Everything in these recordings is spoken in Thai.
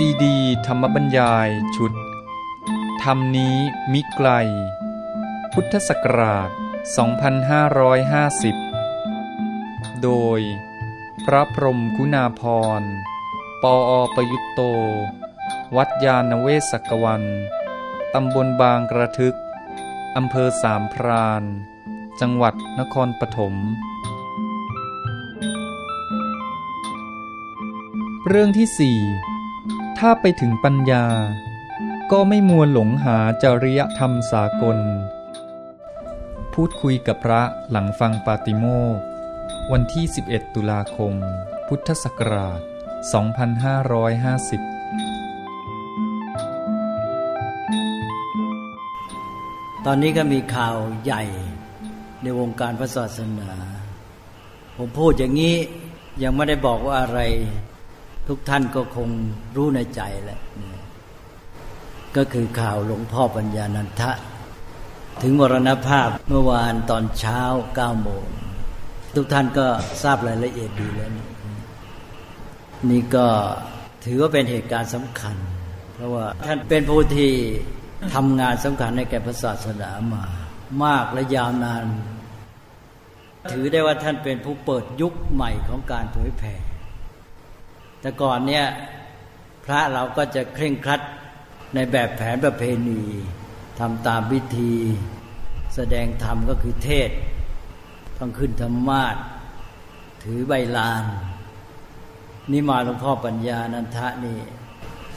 ซีดี ธรรมบัญญายชุด ธรรมนี้มิไกล พุทธศักราช 2550 โดย พระพรมกุณาพร ปออประยุตโต วัดยาณเวศกวัน ตำบลบางกระทึก อำเภอสามพราน จังหวัดนครปฐมเรื่องที่สี่ ถ้าไปถึงปัญญา ก็ไม่มัวหลงหาจริยธรรมสากล พูดคุยกับพระหลังฟังปาติโมกวันที่ 11 ตุลาคม พุทธศักราช 2550ตอนนี้ก็มีข่าวใหญ่ในวงการพระศาสนา ผมพูดอย่างนี้ยังไม่ได้บอกว่าอะไร ทุกท่านก็คงรู้ในใจแหละก็คือข่าวหลวงพ่อปัญญานันทะ ถึงมรณภาพเมื่อวานตอนเช้าเก้าโมง ทุกท่านก็ทราบรายละเอียดดีแล้วนี่นี่ก็ถือว่าเป็นเหตุการณ์สำคัญ เพราะว่าท่านเป็นผู้ที่ทำงานสำคัญในแก่พระศาสนามามากและยาวนาน ถือได้ว่าท่านเป็นผู้เปิดยุคใหม่ของการเผยแผ่ แต่ก่อนเนี่ยพระเราก็จะเคร่งครัดในแบบแผนประเพณีทำตามวิธี แสดงธรรมก็คือเทศต้องขึ้นธรรมาทถือใบลาน นี่มาหลวงพ่อปัญญานันทะนี่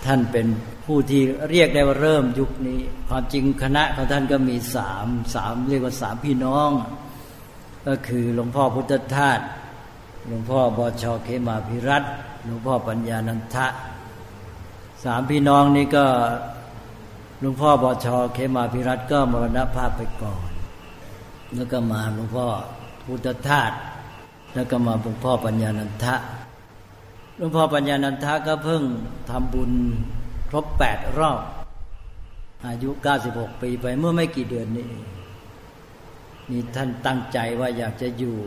ท่านเป็นผู้ที่เรียกได้ว่าเริ่มยุคนี้ ความจริงคณะของท่านก็มีสามสามเรียกว่าสามพี่น้อง ก็คือหลวงพ่อพุทธทาสหลวงพ่อบอชอเขมาพิรัต หลวงพ่อปัญญานันทะสามพี่น้องนี้ก็หลวงพ่อบอชอเขมาพิรัตก็มรณภาพไปก่อน แล้วก็มาหลวงพ่อพุทธทาสแล้วก็มาหลวงพ่อปัญญานันทะหลวงพ่อปัญญานันทะก็เพิ่งทำบุญครบแปดรอบ อายุเก้าสิบหกปีไปเมื่อไม่กี่เดือนนี้นี่ท่านตั้งใจว่าอยากจะอยู่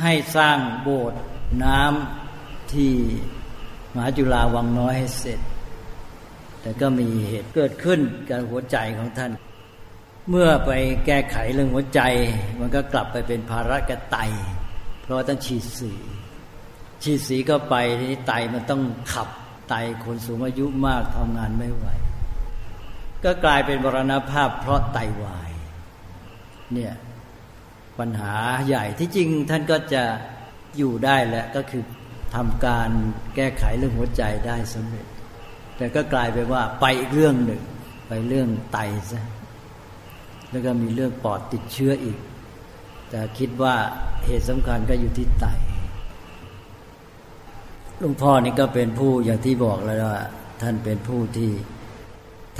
ให้สร้างโบสถ์น้ำ ที่มหาจุฬาวังน้อยให้เสร็จ แต่ก็มีเหตุเกิดขึ้นกับหัวใจของท่าน เมื่อไปแก้ไขเรื่องหัวใจ มันก็กลับไปเป็นภาระกระไต เพราะต้องฉีดสี ฉีดสีก็ไปทีนี้ไตมันต้องขับไตคนสูงอายุมากทำงานไม่ไหว ก็กลายเป็นบรณภาพเพราะไตวาย เนี่ยปัญหาใหญ่ที่จริงท่านก็จะอยู่ได้แหละก็คือ ทำการแก้ไขเรื่องหัวใจได้สำเร็จ แต่ก็กลายไปว่าไปอีกเรื่องหนึ่ง ไปเรื่องไตซะแล้วก็มีเรื่องปอดติดเชื้ออีก แต่คิดว่าเหตุสำคัญก็อยู่ที่ไตหลวงพ่อนี่ก็เป็นผู้อย่างที่บอกแล้วว่า ท่านเป็นผู้ที่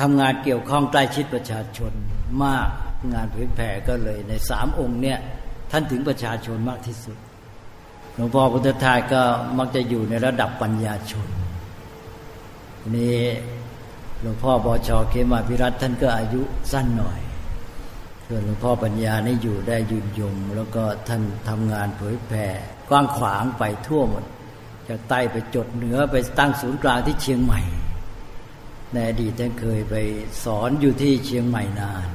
ทำงานเกี่ยวข้องใกล้ชิดประชาชนมากงานเผยแผ่ก็เลยในสามองค์เนี่ย ท่านถึงประชาชนมากที่สุด หลวงพ่อพุทธทาสก็มักจะอยู่ในระดับปัญญาชนนี่หลวงพ่อบอชอเคมาพิรัตท่านก็อายุสั้นหน่อย ส่วนหลวงพ่อปัญญานี่อยู่ได้ยืนยงแล้วก็ท่านทำงานเผยแผ่กว้างขวางไปทั่วหมดจากใต้ไปจดเหนือไปตั้งศูนย์กลางที่เชียงใหม่ในอดีตท่านเคยไปสอนอยู่ที่เชียงใหม่นาน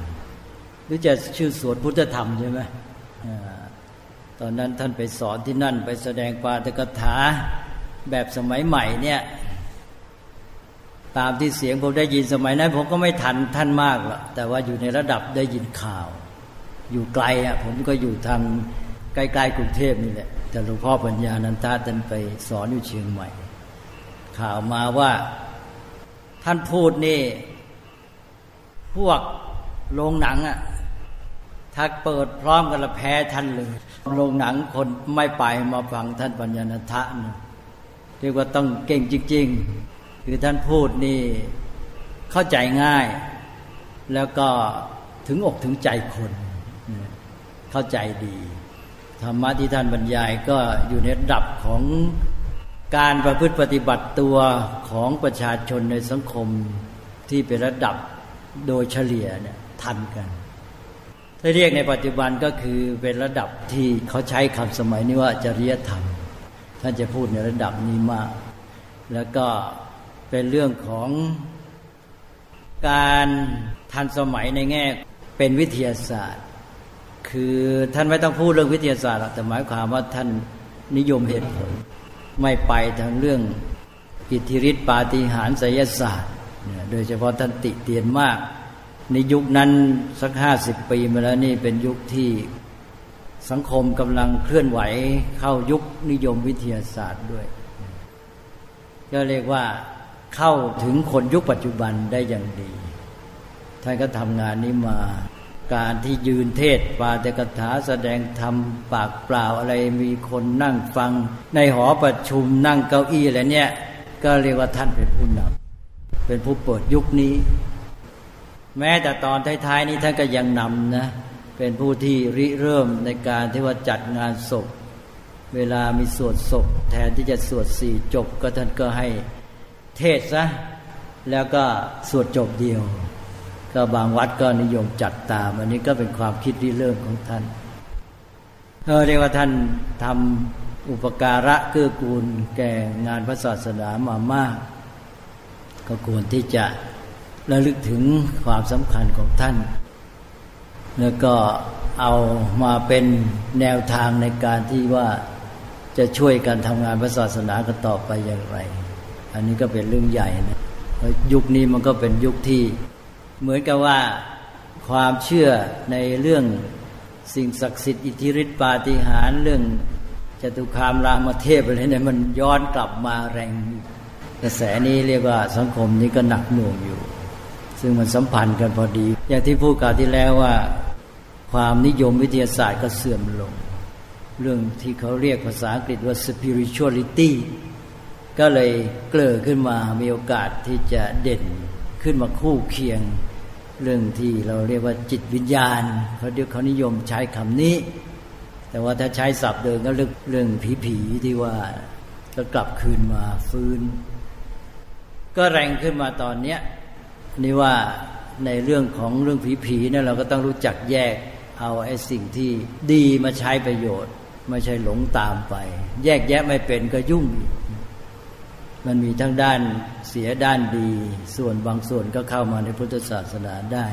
รือจะชื่อสวดพุทธธรรมใช่ไหม ตอนนั้นท่านไปสอนที่นั่นไปแสดงปาตกถาแบบสมัยใหม่เนี่ยตามที่เสียงผมได้ยินสมัยนั้น ผมก็ไม่ทันท่านมากหรอกแต่ว่าอยู่ในระดับได้ยินข่าว อยู่ไกลอะผมก็อยู่ทางใกล้ๆกรุงเทพนี่แหละแต่หลวงพ่อปัญญานันทาท่านไปสอนอยู่เชียงใหม่ ข่าวมาว่า ท่านพูดนี่ พวกโรงหนังอะ ถ้าเปิดพร้อมกันละแพ้ท่านเลยโรงหนังคนไม่ไปมาฟังท่านปัญญาณทะนะเรียกว่าต้องเก่งจริงๆคือท่านพูดนี่เข้าใจง่าย แล้วก็ถึงอกถึงใจคนเข้าใจดีธรรมะที่ท่านบรรยายก็อยู่ในระดับของการประพฤติปฏิบัติตัวของประชาชนในสังคมที่เป็นระดับโดยเฉลี่ยเนี่ยทันกัน ถ้าเรียกในปัจจุบันก็คือเป็นระดับที่เขาใช้คำสมัยนี้ว่าจริยธรรม ท่านจะพูดในระดับนี้มาก แล้วก็เป็นเรื่องของการทันสมัยในแง่เป็นวิทยาศาสตร์ คือท่านไม่ต้องพูดเรื่องวิทยาศาสตร์แต่หมายความว่าท่านนิยมเหตุผล ไม่ไปทางเรื่องอิทธิฤทธิปาฏิหาริย์ไสยศาสตร์ โดยเฉพาะท่านติเตียนมาก ในยุคนั้นสักห้าสิบปีมาแล้วนี่เป็นยุคที่สังคมกำลังเคลื่อนไหวเข้ายุคนิยมวิทยาศาสตร์ด้วย ก็เรียกว่าเข้าถึงคนยุคปัจจุบันได้อย่างดี ท่านก็ทำงานนี้มาการที่ยืนเทศปาเตกถาแสดงธรรมปากเปล่าอะไรมีคนนั่งฟัง ในหอประชุมนั่งเก้าอี้อะไรเนี่ย ก็เรียกว่าท่านเป็นผู้นำเป็นผู้เปิดยุคนี้ แม้แต่ตอนท้ายๆนี้ท่านก็ยังนำนะเป็นผู้ที่ริเริ่มในการที่ว่าจัดงานศพ เวลามีสวดศพ แทนที่จะสวดสี่จบ ก็ท่านก็ให้เทศซะแล้วก็สวดจบเดียว ก็บางวัดก็นิยมจัดตาม อันนี้ก็เป็นความคิดริเริ่มของท่านเออเรียกว่าท่านทำอุปการะเกื้อกูลแก่งานพระศาสนามามาก ก็ควรที่จะ ระลึกถึงความสำคัญของท่าน แล้วก็เอามาเป็นแนวทางในการที่ว่าจะช่วยกันทำงานพระศาสนากันต่อไปอย่างไร อันนี้ก็เป็นเรื่องใหญ่นะยุคนี้มันก็เป็นยุคที่เหมือนกับว่าความเชื่อในเรื่องสิ่งศักดิ์สิทธิ์อิทธิฤทธิปาฏิหาริย์เรื่องจตุคามรามเทพอะไรเนี่ยมันย้อนกลับมาแรงกระแสนี้เรียกว่าสังคมนี้ก็หนักหน่วงอยู่ ซึ่งมันสัมพันธ์กันพอดี อย่างที่พูดกล่าวที่แล้วว่า ความนิยมวิทยาศาสตร์ก็เสื่อมลง เรื่องที่เขาเรียกภาษาอังกฤษว่า spirituality ก็เลยเกลือขึ้นมามีโอกาสที่จะเด่นขึ้นมาคู่เคียง เรื่องที่เราเรียกว่าจิตวิญญาณเขาเดียวเขานิยมใช้คำนี้ แต่ว่าถ้าใช้ศัพท์เดิมก็เรื่องเรื่องผีผีที่ว่าก็กลับคืนมาฟื้น ก็แรงขึ้นมาตอนเนี้ย นี่ว่าในเรื่องของเรื่องผีผีเนี่ยเราก็ต้องรู้จักแยกเอาไอ้สิ่งที่ดีมาใช้ประโยชน์ ไม่ใช่หลงตามไป แยกแยะไม่เป็นก็ยุ่ง มันมีทั้งด้านเสียด้านดี ส่วนบางส่วนก็เข้ามาในพุทธศาสนาได้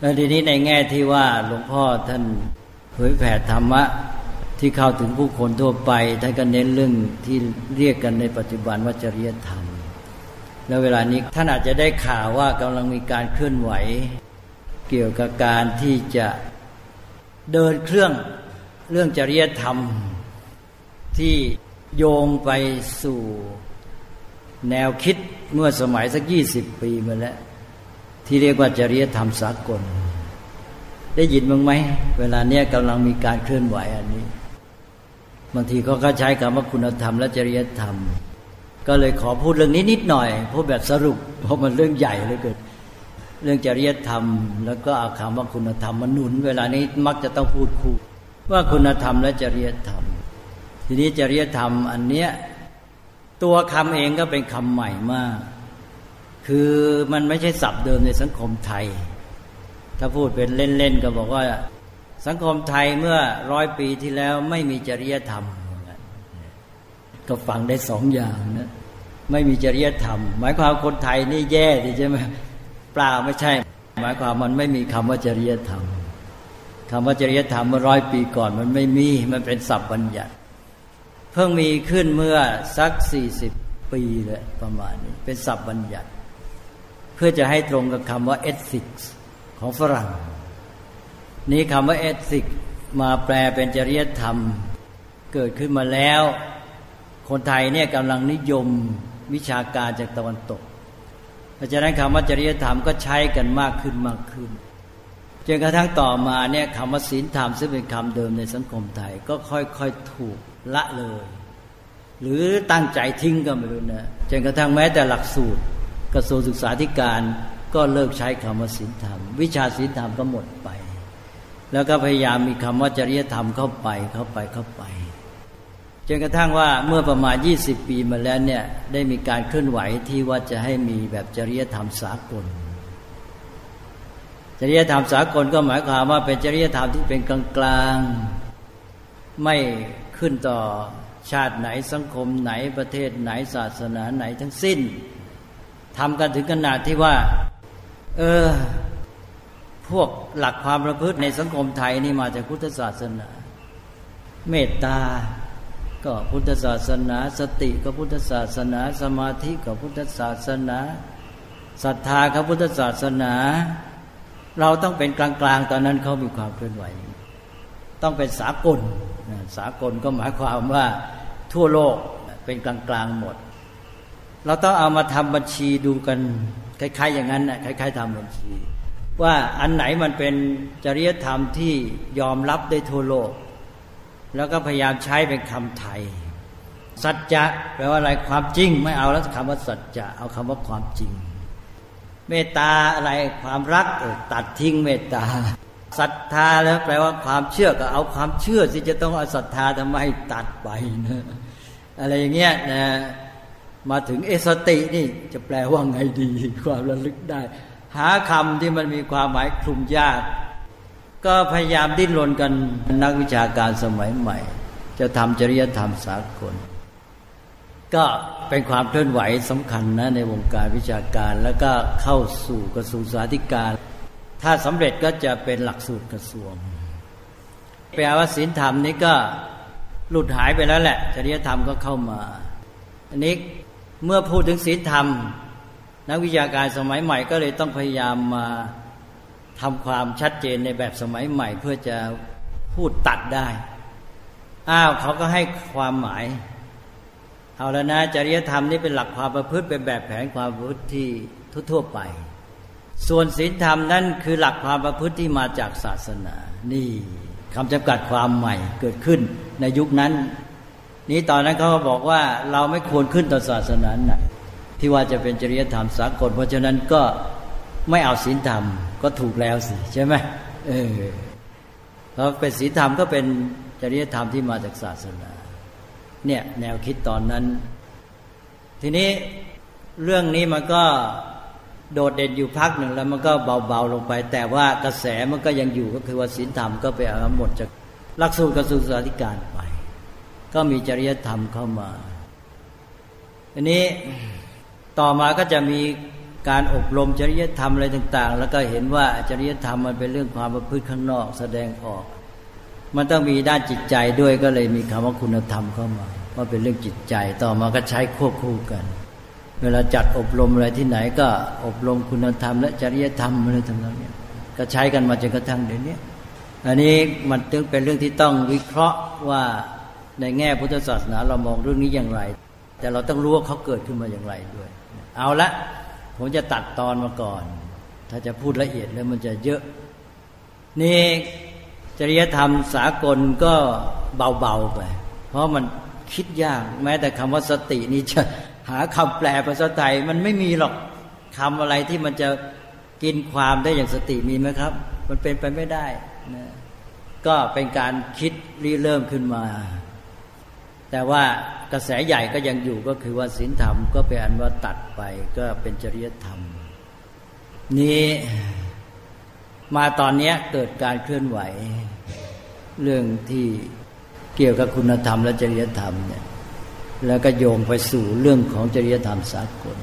แล้วทีนี้ในแง่ที่ว่าหลวงพ่อท่านเผยแผ่ธรรมะที่เข้าถึงผู้คนทั่วไปท่านก็เน้นเรื่องที่เรียกกันในปัจจุบันว่าจริยธรรม แล้วเวลานี้ท่านอาจจะได้ข่าวว่ากำลังมีการเคลื่อนไหว เกี่ยวกับการที่จะเดินเครื่องเรื่องจริยธรรม ที่โยงไปสู่แนวคิดเมื่อสมัยสักยี่สิบปีมาแล้ว ที่เรียกว่าจริยธรรมสากล ได้ยินบ้างไหม เวลาเนี้ยกำลังมีการเคลื่อนไหวอันนี้ บางทีเขาก็ใช้คำว่าคุณธรรมและจริยธรรม ก็เลยขอพูดเรื่องนี้นิดหน่อยพูดแบบสรุป เพราะมันเรื่องใหญ่เลยเกิดเรื่องจริยธรรม แล้วก็อาคำว่าคุณธรรมมนุน เวลานี้มักจะต้องพูดคู่ว่าคุณธรรมและจริยธรรม ทีนี้จริยธรรมอันเนี้ยตัวคำเองก็เป็นคำใหม่มาก คือมันไม่ใช่ศัพท์เดิมในสังคมไทย ถ้าพูดเป็นเล่นๆก็บอกว่า สังคมไทยเมื่อร้อยปีที่แล้วไม่มีจริยธรรม ก็ฟังได้สองอย่างนะไม่มีจริยธรรม หมายความคนไทยนี่แย่ใช่ไหมเปล่าไม่ใช่ หมายความมันไม่มีคำว่าจริยธรรมคำว่าจริยธรรมเมื่อร้อยปีก่อนมันไม่มีมันเป็นศัพท์บัญญัติ เพิ่งมีขึ้นเมื่อสักสี่สิบปีเลยประมาณนี้ เป็นศัพท์บัญญัติ เพื่อจะให้ตรงกับคำว่า ethics ของฝรั่ง นี้คำว่า ethics มาแปลเป็นจริยธรรม เกิดขึ้นมาแล้ว คนไทยเนี่ยกำลังนิยมวิชาการจากตะวันตก เพราะฉะนั้นคำว่าจริยธรรมก็ใช้กันมากขึ้นมากขึ้นจนกระทั่งต่อมาเนี่ยคำว่าศีลธรรมซึ่งเป็นคำเดิมในสังคมไทย ก็ค่อยๆถูกละเลย หรือตั้งใจทิ้งก็ไม่รู้นะจนกระทั่งแม้แต่หลักสูตร กระทรวงศึกษาธิการก็เลิกใช้คำว่าศีลธรรม วิชาศีลธรรมก็หมดไป แล้วก็พยายามมีคำว่าจริยธรรมเข้าไปเข้าไปเข้าไป นกระทั่งว่าเมื่อประมาณยี่สิบปีมาแล้วเนี่ยได้มีการเคลื่อนไหวที่ว่าจะให้มีแบบจริยธรรมสากล จริยธรรมสากลก็หมายความว่าเป็นจริยธรรมที่เป็นกลางๆไม่ขึ้นต่อชาติไหนสังคมไหนประเทศไหนศาสนาไหนทั้งสิ้นทำกันถึงขนาดที่ว่า เออ พวกหลักความประพฤติในสังคมไทยนี่มาจากพุทธศาสนา เมตตา ก็พุทธศาสนา สติก็พุทธศาสนา สมาธิก็พุทธศาสนาศรัทธาก็พุทธศาสนา เราต้องเป็นกลางๆ ตอนนั้นเขามีความเคลื่อนไหว ต้องเป็นสากลสากลก็หมายความว่าทั่วโลกเป็นกลางๆหมด เราต้องเอามาทำบัญชีดูกันคล้ายๆอย่างนั้นนะคล้ายๆทำบัญชี ว่าอันไหนมันเป็นจริยธรรมที่ยอมรับได้ทั่วโลก แล้วก็พยายามใช้เป็นคำไทย สัจจะแปลว่าอะไรความจริง ไม่เอาแล้วคำว่าสัจจะเอาคำว่าความจริง เมตตาอะไรความรักตัดทิ้งเมตตาศรัทธาแล้วแปลว่าความเชื่อก็เอาความเชื่อสิจะต้องเอาศรัทธาทำไมตัดไปนะอะไรอย่างเงี้ยนะมาถึงเอสตินี่จะแปลว่าไงดี ความระลึกได้ หาคำที่มันมีความหมายคลุมยาก ก็พยายามดิ้นรนกันนักวิชาการสมัยใหม่ จะทำจริยธรรมสากล ก็เป็นความเคลื่อนไหวสำคัญนะในวงการวิชาการแล้วก็เข้าสู่กระทรวงสาธารณสุขถ้าสำเร็จก็จะเป็นหลักสูตรกระทรวงแปลว่าศีลธรรมนี้ก็หลุดหายไปแล้วแหละ จริยธรรมก็เข้ามา อันนี้เมื่อพูดถึงศีลธรรม นักวิชาการสมัยใหม่ก็เลยต้องพยายามมา ทำความชัดเจนในแบบสมัยใหม่ เพื่อจะพูดตัดได้อ้าวเขาก็ให้ความหมาย เอาแล้วนะจริยธรรมนี่เป็นหลักความประพฤติเป็นแบบแผนความประพฤติที่ทั่วๆไป ส่วนศีลธรรมนั่นคือหลักความประพฤติที่มาจากศาสนา นี่คำจำกัดความใหม่เกิดขึ้นในยุคนั้น นี้ตอนนั้นเขาก็บอกว่าเราไม่ควรขึ้นต่อศาสนาไหนที่ว่าจะเป็นจริยธรรมสากลเพราะฉะนั้นก็ ไม่เอาศีลธรรมก็ถูกแล้วสิใช่ไหมเออเพราะเป็นศีลธรรมก็เป็นจริยธรรมที่มาจากศาสนา เนี่ยแนวคิดตอนนั้น ทีนี้เรื่องนี้มันก็โดดเด่นอยู่พักหนึ่งแล้วมันก็เบาๆลงไป แต่ว่ากระแสมันก็ยังอยู่ก็คือว่าศีลธรรมก็ไปเอาหมดจากหลักสูตรกระทรวงสาธารไป ก็มีจริยธรรมเข้ามาอันนี้ต่อมาก็จะมี การอบรมจริยธรรมอะไรต่าง ๆ แล้วก็เห็นว่าจริยธรรมมันเป็นเรื่องความประพฤติข้างนอกแสดงออก มันต้องมีด้านจิตใจด้วยก็เลยมีคำว่าคุณธรรมเข้ามาว่าเป็นเรื่องจิตใจต่อมาก็ใช้ควบคู่กัน เวลาจัดอบรมอะไรที่ไหนก็อบรมคุณธรรม และจริยธรรมอะไรทั้งนั้นเนี่ยก็ใช้กันมาจนกระทั่งเดี๋ยวนี้อันนี้มันจึงเป็นเรื่องที่ต้องวิเคราะห์ว่าในแง่พุทธศาสนาเรามองเรื่องนี้อย่างไร แต่เราต้องรู้ว่าเขาเกิดขึ้นมาอย่างไรด้วย เอาละ ผมจะตัดตอนมาก่อน ถ้าจะพูดละเอียดแล้วมันจะเยอะ นี่จริยธรรมสากลก็เบาๆไป เพราะมันคิดยาก แม้แต่คำว่าสตินี่จะหาคำแปลภาษาไทยมันไม่มีหรอกคำอะไรที่มันจะกินความได้อย่างสติมีไหมครับ มันเป็นไปไม่ได้นะก็เป็นการคิดรีเริ่มขึ้นมา แต่ว่ากระแสใหญ่ก็ยังอยู่ก็คือว่าศีลธรรมก็เป็นอันว่าตัดไปก็เป็นจริยธรรม นี้มาตอนนี้เกิดการเคลื่อนไหว เรื่องที่เกี่ยวกับคุณธรรมและจริยธรรมเนี่ยแล้วก็โยงไปสู่เรื่องของจริยธรรมสากล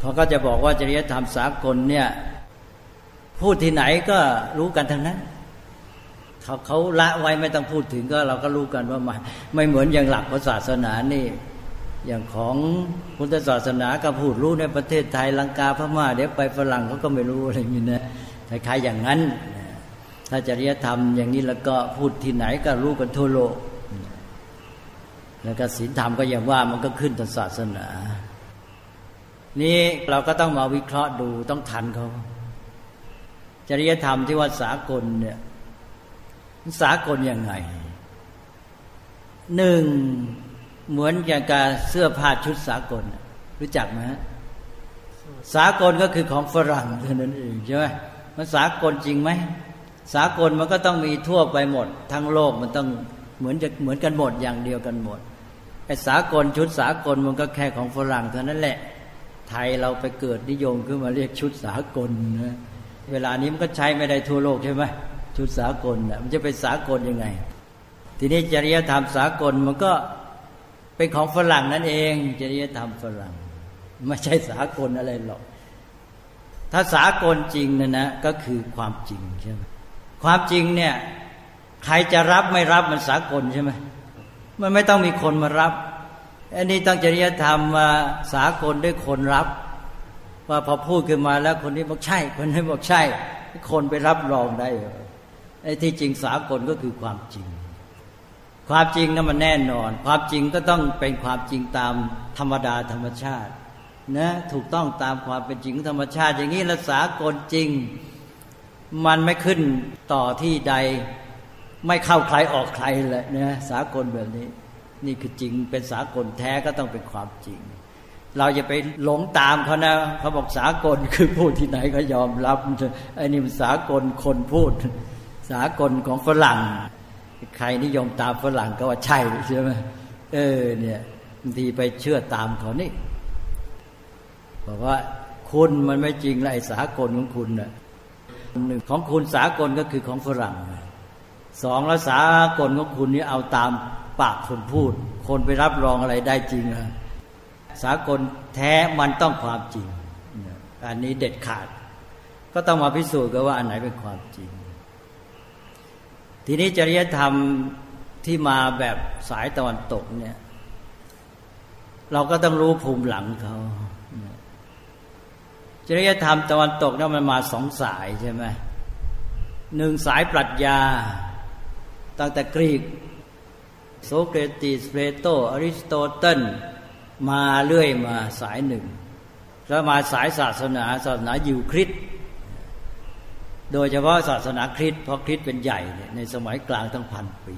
เขาก็จะบอกว่าจริยธรรมสากลเนี่ยพูดที่ไหนก็รู้กันทั้งนั้น เขาเขาละไว้ไม่ต้องพูดถึงก็เราก็รู้กันว่าไม่ไม่เหมือนอย่างหลักพระศาสนานี่ อย่างของพุทธศาสนาก็พูดรู้ในประเทศไทยลังกาพม่าเดี๋ยวไปฝรั่งเขาก็ไม่รู้อะไรอย่างนี้นะคล้ายๆอย่างนั้น ถ้าจริยธรรมอย่างนี้แล้วก็พูดที่ไหนก็รู้กันทั่วโลกแล้วก็ศีลธรรมก็อย่างว่ามันก็ขึ้นต่อศาสนา นี่เราก็ต้องมาวิเคราะห์ดูต้องทันเขาจริยธรรมที่ว่าสากลเนี่ย สากลยังไงหนึ่งเหมือนอย่างการเสื้อผ้าชุดสากล รู้จักไหมสากลก็คือของฝรั่งเท่านั้นเองใช่ไหมมันสากลจริงไหมสากลมันก็ต้องมีทั่วไปหมด ทั้งโลกมันต้องเหมือนจะเหมือนกันหมดอย่างเดียวกันหมดไอ้สากลชุดสากลมันก็แค่ของฝรั่งเท่านั้นแหละ ไทยเราไปเกิดนิยมขึ้นมาเรียกชุดสากลนะเวลานี้มันก็ใช้ไม่ได้ทั่วโลกใช่ไหม ชุดสากลนะมันจะเป็นสากลยังไง ทีนี้จริยธรรมสากลมันก็เป็นของฝรั่งนั่นเอง จริยธรรมฝรั่ง ไม่ใช่สากลอะไรหรอก ถ้าสากลจริงนะนะก็คือความจริงใช่ไหมความจริงเนี่ย ใครจะรับไม่รับมันสากลใช่ไหมมันไม่ต้องมีคนมารับอันนี้ต้องจริยธรรมมาสากลด้วยคนรับ ว่าพอพูดขึ้นมาแล้วคนนี้บอกใช่ คนนี้บอกใช่ คนไปรับรองได้ ไอ้ที่จริงสากลก็คือความจริง ความจริงนั้นมันแน่นอน ความจริงก็ต้องเป็นความจริงตามธรรมดาธรรมชาตินะถูกต้องตามความเป็นจริงธรรมชาติ อย่างนี้ละสากลจริง มันไม่ขึ้นต่อที่ใด ไม่เข้าใครออกใครเลยนะสากลแบบนี้ นี่คือจริงเป็นสากลแท้ก็ต้องเป็นความจริง เราอย่าไปหลงตามเขานะเขาบอกสากลคือพูดที่ไหนก็ยอมรับไอ้นี่มันสากลคนพูด สากลของฝรั่ง ใครนิยมตามฝรั่งก็ว่าใช่ใช่ไหมเออเนี่ยบางทีไปเชื่อตามเขานี่บอกว่าคุณมันไม่จริงไรสากลของคุณนะหนึ่งของคุณสากลก็คือของฝรั่งสองแล้วสากลของคุณนี่เอาตามปากคนพูด คนไปรับรองอะไรได้จริงอะสากลแท้มันต้องความจริงอันนี้เด็ดขาด ก็ต้องมาพิสูจน์กันว่าอันไหนเป็นความจริง ทีนี้จริยธรรมที่มาแบบสายตะวันตกเนี่ย เราก็ต้องรู้ภูมิหลังเขาจริยธรรมตะวันตกเนั้นมันมาสองสายใช่ไหมหนึ่งสายปรัชญา ตั้งแต่กรีก โสเครติสเพลโตอริสโตเติลมาเรื่อยมาสายหนึ่งแล้วมาสายศาสนาศาสนายิวคริสต์ โดยเฉพาะศาสนาคริสต์เพราะคริสต์เป็นใหญ่ในสมัยกลางตั้งพันปี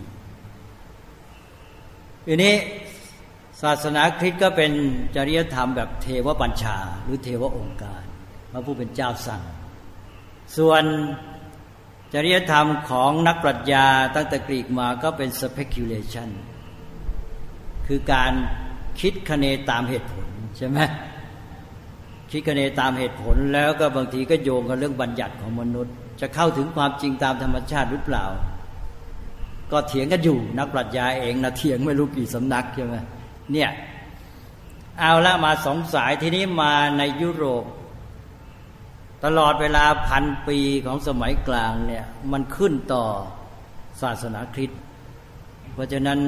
อันนี้ศาสนาคริสต์ก็เป็นจริยธรรมแบบเทวบัญชา หรือเทวองค์การพระผู้เป็นเจ้าสั่ง ส่วนจริยธรรมของนักปรัชญาตั้งแต่กรีกมาก็เป็น speculation คือการคิดคะเนตามเหตุผลใช่ไหม คิดคะเนตามเหตุผลแล้วก็บางทีก็โยงกับเรื่องบัญญัติของมนุษย์ จะเข้าถึงความจริงตามธรรมชาติหรือเปล่า ก็เถียงกันอยู่นักปรัชญาเองนะเถียงไม่รู้กี่สำนักใช่ไหมเนี่ยเอาละมาสองสายทีนี้มาในยุโรป ตลอดเวลาพันปีของสมัยกลางเนี่ยมันขึ้นต่อศาสนาคริสต์เพราะฉะนั้น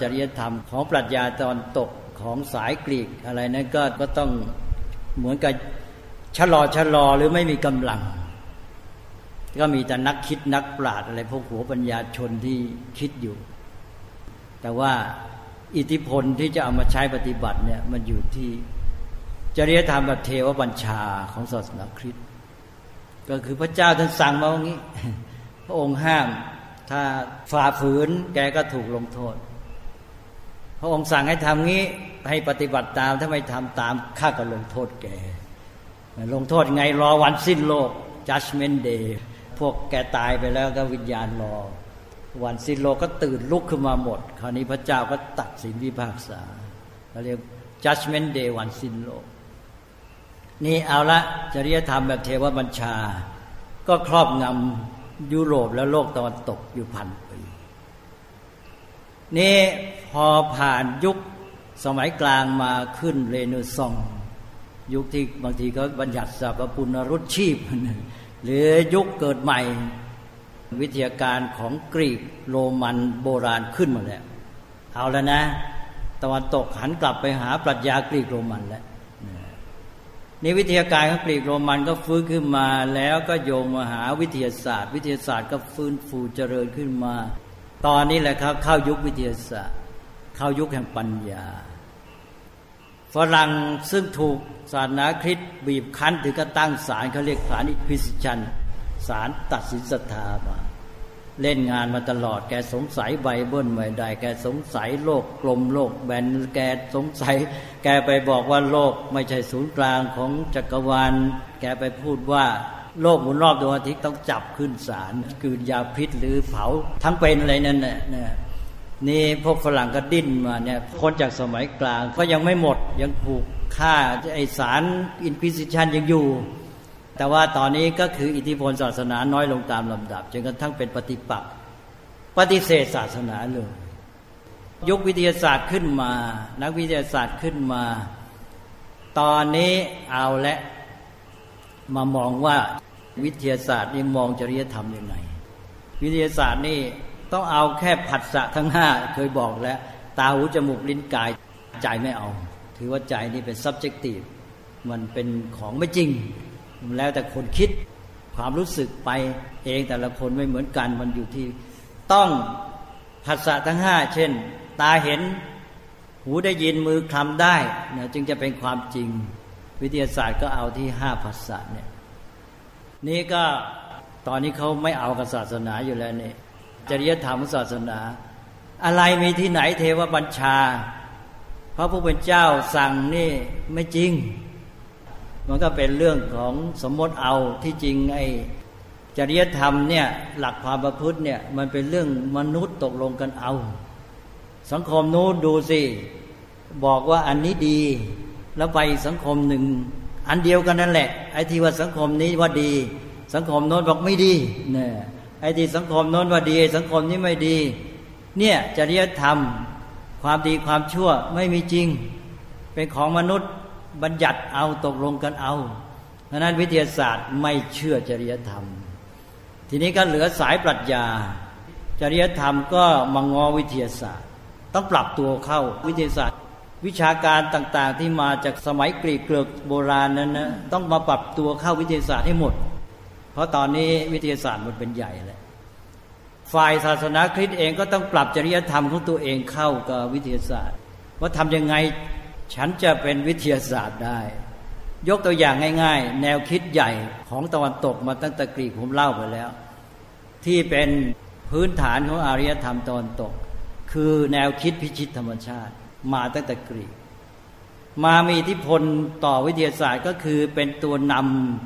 จริยธรรมของปรัชญาตอนตก ของสายกรีกอะไรนั้นก็ก็ต้องเหมือนกับชะลอชะลอหรือไม่มีกำลัง ก็มีแต่นักคิดนักปราชญ์อะไรพวกหัวปัญญาชนที่คิดอยู่ แต่ว่าอิทธิพลที่จะเอามาใช้ปฏิบัติเนี่ยมันอยู่ที่จริยธรรมแบบเทวบัญชาของศาสนาคริสต์ก็คือพระเจ้าท่านสั่งมาอย่างนี้ พระองค์ห้าม ถ้าฝ่าฝืนแกก็ถูกลงโทษ พระองค์สั่งให้ทำงี้ให้ปฏิบัติตามถ้าไม่ทำตามข้าก็ลงโทษแกลงโทษไงรอวันสิ้นโลก judgment day พวกแกตายไปแล้วก็วิญญาณรอ วันสิ้นโลกก็ตื่นลุกขึ้นมาหมด คราวนี้พระเจ้าก็ตัดสินวิพากษาเขาเรียก judgment day วันสิ้นโลก นี่เอาละจริยธรรมแบบเทวบัญชา ก็ครอบงำยุโรปและโลกตะวันตกอยู่พันปีนี่ อผ่านยุคสมัยกลางมาขึ้นเรเนซองยุคที่บางทีก็บัญญัติสัพปุณรุษชีพ หรือยุคเกิดใหม่ วิทยาการของกรีกโรมันโบราณขึ้นมาแล้วเอาแล้วนะตะวันตกหันกลับไปหาปรัชญากรีกโรมันแล้วนี่วิทยาการของกรีกโรมันก็ฟื้นขึ้นมาแล้วก็โยงมาหาวิทยาศาสตร์ วิทยาศาสตร์ก็ฟื้นฟูเจริญขึ้นมา ตอนนี้แหละครับเข้ายุควิทยาศาสตร์ เข้ายุคแห่งปัญญา ฝรั่งซึ่งถูกศาสนาคริสต์บีบคั้นถึงก็ตั้งศาลเขาเรียกศาลอิพิสิชันศาลตัดสินศรัทธามา เล่นงานมาตลอดแกสงสัยไบเบิลไม่ได้ แกสงสัยโลกกลมโลกแบนแกสงสัย แกไปบอกว่าโลกไม่ใช่ศูนย์กลางของจักรวาล แกไปพูดว่าโลกหมุนรอบดวงอาทิตย์ต้องจับขึ้นศาลคืนยาพิษหรือเผาทั้งเป็นอะไรนั่นน่ะ นี่พวกฝรั่งก็ดิ้นมาเนี่ยคนจากสมัยกลางก็ยังไม่หมดยังผูกฆ่าไอสารอินควิซิชันยังอยู่ แต่ว่าตอนนี้ก็คืออิทธิพลศาสนาน้อยลงตามลำดับจนกระทั่งเป็นปฏิปักษ์ปฏิเสธศาสนาเลยยกวิทยาศาสตร์ขึ้นมา นักวิทยาศาสตร์ขึ้นมา ตอนนี้เอาและมามองว่าวิทยาศาสตร์นี่มองจริยธรรมยังไง วิทยาศาสตร์นี่ ต้องเอาแค่ผัสสะทั้งห้าเคยบอกแล้ว ตาหูจมูกลิ้นกายใจไม่เอา ถือว่าใจนี่เป็น subjective มันเป็นของไม่จริง แล้วแต่คนคิดความรู้สึกไปเองแต่ละคนไม่เหมือนกันมันอยู่ที่ ต้องผัสสะทั้งห้าเช่น ตาเห็นหูได้ยินมือคลำได้นะจึงจะเป็นความจริง วิทยาศาสตร์ก็เอาที่ห้าผัสสะเนี่ยนี่ก็ตอนนี้เขาไม่เอากับศาสนาอยู่แล้วเนี่ย จริยธรรมศาสนา อะไรมีที่ไหนเทวบัญชา พระผู้เป็นเจ้าสั่งนี่ไม่จริง มันก็เป็นเรื่องของสมมติเอาที่จริงไอ้จริยธรรมเนี่ยหลักความประพฤติเนี่ยมันเป็นเรื่องมนุษย์ตกลงกันเอา สังคมนู้นดูสิบอกว่าอันนี้ดี แล้วไปสังคมหนึ่ง อันเดียวกันนั่นแหละไอ้ที่ว่าสังคมนี้ว่าดี สังคมโน้นบอกไม่ดีเนี่ย ไอ้ที่สังคมโน้นว่าดี สังคมนี้ไม่ดี เนี่ยจริยธรรม ความดีความชั่วไม่มีจริง เป็นของมนุษย์บัญญัติเอาตกลงกันเอาเพราะนั้นวิทยาศาสตร์ไม่เชื่อจริยธรรม ทีนี้ก็เหลือสายปรัชญา จริยธรรมก็มางอวิทยาศาสตร์ ต้องปรับตัวเข้าวิทยาศาสตร์ วิชาการต่างๆที่มาจากสมัยกรีกเกลือกโบราณนั้นนะต้องมาปรับตัวเข้าวิทยาศาสตร์ให้หมด เพราะตอนนี้วิทยาศาสตร์มันเป็นใหญ่แล้วฝ่ายศาสนาคริสต์เองก็ต้องปรับจริยธรรมของตัวเองเข้ากับวิทยาศาสตร์ ว่าทำยังไงฉันจะเป็นวิทยาศาสตร์ได้ ยกตัวอย่างง่าย ๆ แนวคิดใหญ่ของตะวันตกมาตั้งแต่กรีกผมเล่าไปแล้ว ที่เป็นพื้นฐานของอารยธรรมตะวันตก คือแนวคิดพิชิตธรรมชาติ มาตั้งแต่กรีก มามีอิทธิพลต่อวิทยาศาสตร์ก็คือเป็นตัวน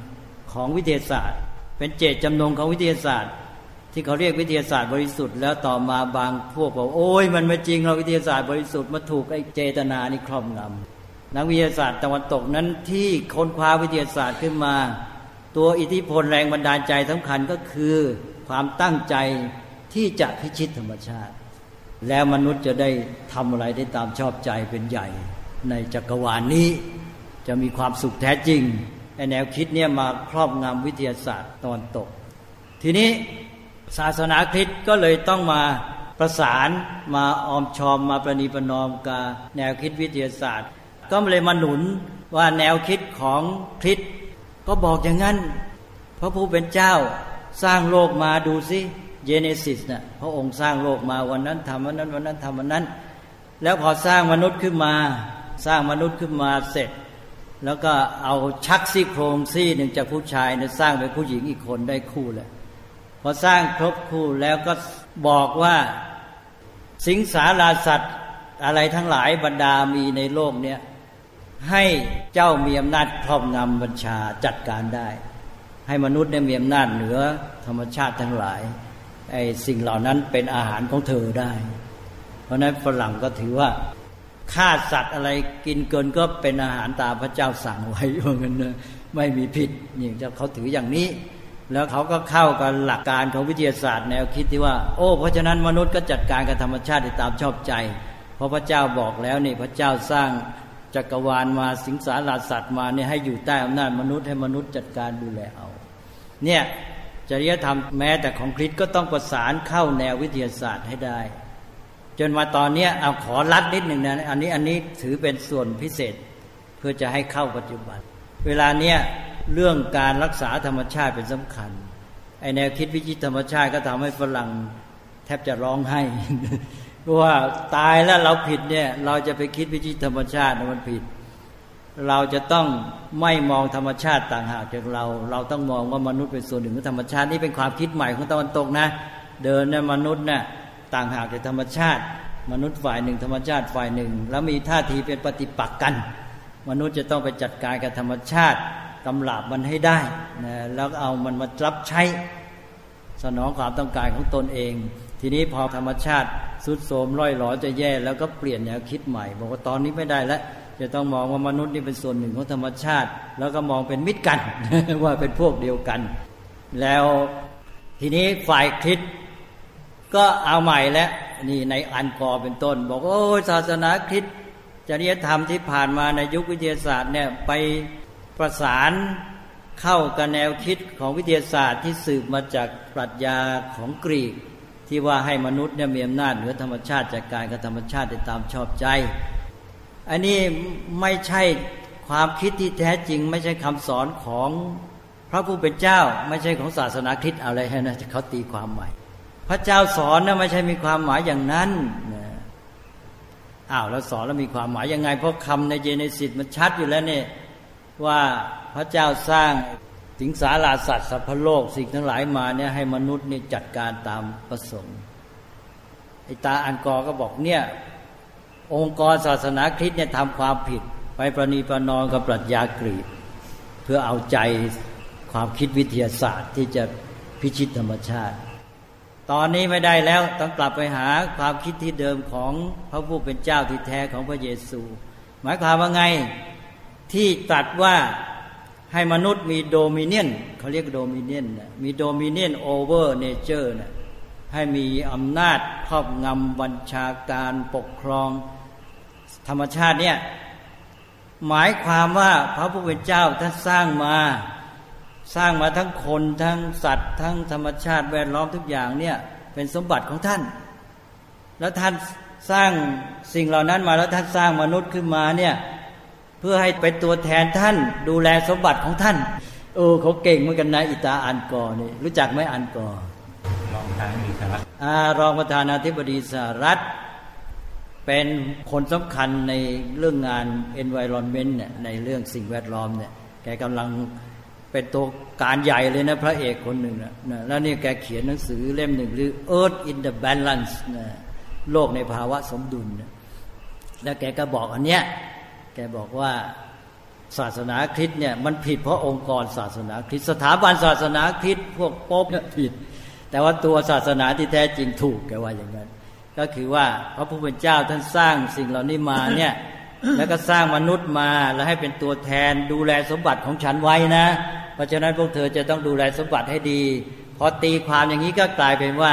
ำของวิทยาศาสตร์ เป็นเจตจำนงของวิทยาศาสตร์ ที่เขาเรียกวิทยาศาสตร์บริสุทธิ์แล้วต่อมาบางพวกบอกโอ้ยมันไม่จริงเราวิทยาศาสตร์บริสุทธิ์มาถูกไอ้เจตนานี่ครอบงำนักวิทยาศาสตร์ตะวันตกนั้นที่ค้นคว้าวิทยาศาสตร์ขึ้นมา ตัวอิทธิพลแรงบันดาลใจสำคัญก็คือความตั้งใจที่จะพิชิตธรรมชาติ แล้วมนุษย์จะได้ทำอะไรได้ตามชอบใจเป็นใหญ่ ในจักรวาลนนี้จะมีความสุขแท้จริง แนวคิดเนี่ยมาครอบงำวิทยาศาสตร์ตอนตก ทีนี้ศาสนาคริสต์ก็เลยต้องมาประสานมาออมชอมมาประนีประนอมกับแนวคิดวิทยาศาสตร์ ก็เลยมาหนุนว่าแนวคิดของคริสต์ก็บอกอย่างนั้น พระผู้เป็นเจ้าสร้างโลกมาดูสิเยเนซิสนะ่ะพระองค์สร้างโลกมาวันนั้นทำวันนั้นวันนั้นทำวันนั้น แล้วพอสร้างมนุษย์ขึ้นมา สร้างมนุษย์ขึ้นมาเสร็จ แล้วก็เอาชักซี่โครงซี่หนึ่งจากผู้ชายเนี่ยสร้างเป็นผู้หญิงอีกคนได้คู่เลยพอสร้างครบคู่แล้วก็บอกว่าสิงสาราสัตว์อะไรทั้งหลายบรรดามีในโลกเนี้ยให้เจ้ามีอำนาจครอบงำบัญชาจัดการได้ ให้มนุษย์เนี่ยมีอำนาจเหนือธรรมชาติทั้งหลายไอ้สิ่งเหล่านั้นเป็นอาหารของเธอได้ เพราะนั้นฝรั่งก็ถือว่า ฆ่าสัตว์อะไรกินเกินก็เป็นอาหารตามพระเจ้าสั่งไว้เพรางั้นไม่มีผิดนี่เขาถืออย่างนี้ แล้วเขาก็เข้ากับหลักการของวิทยาศาสตร์แนวคิดที่ว่า โอ้ เพราะฉะนั้นมนุษย์ก็จัดการกับธรรมชาติตามชอบใจ เพราะพระเจ้าบอกแล้วนี่พระเจ้าสร้างจักรวาลมาสิงสารสัตว์มาเนี่ยให้อยู่ใต้อำนาจมนุษย์ให้มนุษย์จัดการดูแลเอา เนี่ยจริยธรรมแม้แต่ของคริสก็ต้องประสานเข้าแนววิทยาศาสตร์ให้ได้ จนมาตอนนี้เอาขอรัดนิดหนึ่งนะอันนี้อันนี้ถือเป็นส่วนพิเศษเพื่อจะให้เข้าปัจจุบัน เวลาเนี้ยเรื่องการรักษาธรรมชาติเป็นสำคัญไอแนวคิดวิจิตธรรมชาติก็ทำให้ฝรั่งแทบจะร้องไห้เพราะว่าตายแล้วเราผิดเนี่ย เราจะไปคิดวิจิตธรรมชาติมันผิด เราจะต้องไม่มองธรรมชาติต่างหากจากเรา เราต้องมองว่ามนุษย์เป็นส่วนหนึ่งของธรรมชาตินี่เป็นความคิดใหม่ของตะวันตกนะ เดินเนี่ยมนุษย์เนี่ย ต่างหากจากธรรมชาติ มนุษย์ฝ่ายหนึ่ง ธรรมชาติฝ่ายหนึ่ง แล้วมีท่าทีเป็นปฏิปักษ์กัน มนุษย์จะต้องไปจัดการกับธรรมชาติกำลาบมันให้ได้นะแล้วเอามันมารับใช้ สนองความต้องการของตนเอง ทีนี้พอธรรมชาติสุดโทมร่อยหลอจะแย่ แล้วก็เปลี่ยนแนวคิดใหม่ บอกว่าตอนนี้ไม่ได้แล้วจะต้องมองว่ามนุษย์นี่เป็นส่วนหนึ่งของธรรมชาติ แล้วก็มองเป็นมิตรกันว่าเป็นพวกเดียวกัน แล้วทีนี้ฝ่ายคิด ก็เอาใหม่แล้วนี่ในอันกอเป็นต้น บอกโอ้ศาสนาคริสต์จริยธรรมที่ผ่านมาในยุควิทยาศาสตร์เนี่ยไปประสานเข้ากับแนวคิดของวิทยาศาสตร์ที่สืบมาจากปรัชญาของกรีก ที่ว่าให้มนุษย์เนี่ยมีอำนาจเหนือธรรมชาติจากการกับธรรมชาติได้ตามชอบใจ อันนี้ไม่ใช่ความคิดที่แท้จริง ไม่ใช่คำสอนของพระผู้เป็นเจ้า ไม่ใช่ของศาสนาคริสต์อะไรนะเขาตีความใหม่ พระเจ้าสอนนะไม่ใช่มีความหมายอย่างนั้นอ้าวแล้วสอนแล้วมีความหมายยังไง เพราะคำในเจเนซิสมันชัดอยู่แล้วเนี่ยว่าพระเจ้าสร้างสิงสาราสัตว์สัพพโลกสิ่งทั้งหลายมาเนี่ยให้มนุษย์นี่จัดการตามประสงค์ไอตาอันกอก็บอกเนี่ย องค์กรศาสนาคริสต์เนี่ยทำความผิด ไปประนีประนอมกับปรัชญากรีก เพื่อเอาใจความคิดวิทยาศาสตร์ที่จะพิชิตธรรมชาติ ตอนนี้ไม่ได้แล้วต้องกลับไปหาความคิดที่เดิมของพระผู้เป็นเจ้าที่แท้ของพระเยซู หมายความว่าไงที่ตรัสว่าให้มนุษย์มี dominion เขาเรียก dominion มี dominion over nature นะให้มีอำนาจครอบงำบัญชาการปกครองธรรมชาติเนี่ยหมายความว่าพระผู้เป็นเจ้าท่านสร้างมา สร้างมาทั้งคนทั้งสัตว์ ทั้งธรรมชาติแวดล้อมทุกอย่างเนี่ยเป็นสมบัติของท่าน แล้วท่านสร้างสิ่งเหล่านั้นมาแล้วท่านสร้างมนุษย์ขึ้นมาเนี่ยเพื่อให้เป็นตัวแทนท่าน ดูแลสมบัติของท่านโอ้เขาเก่งเหมือนกันนะอิตาอันกอนี่รู้จักไหมอันกอรองประธานาธิบดีสหรัฐรองประธานาธิบดีสหรัฐ เป็นคนสำคัญในเรื่องงาน environment เนี่ยในเรื่องสิ่งแวดล้อมเนี่ยแกกำลัง เป็นตัวการใหญ่เลยนะพระเอกคนหนึ่งนะแล้วนี่แกเขียนหนังสือเล่มหนึ่งหรือ Earth in the Balance นะโลกในภาวะสมดุลนะแล้วแกก็บอกอันเนี้ยแกบอกว่าศาสนาคริสต์เนี่ยมันผิดเพราะองค์กรศาสนาคริสต์สถาบันศาสนาคริสต์พวกป๊บเนี่ยผิด แต่ว่าตัวศาสนาที่แท้จริงถูกแกว่าอย่างนั้น ก็คือว่าพระผู้เป็นเจ้าท่านสร้างสิ่งเหล่านี้มาเนี่ยแล้วก็สร้างมนุษย์มาแล้วให้เป็นตัวแทนดูแลสมบัติของฉันไว้นะ ราะฉะนั้นพวกเธอจะต้องดูแลสมบัติให้ดี พอตีความอย่างนี้ก็กลายเป็นว่า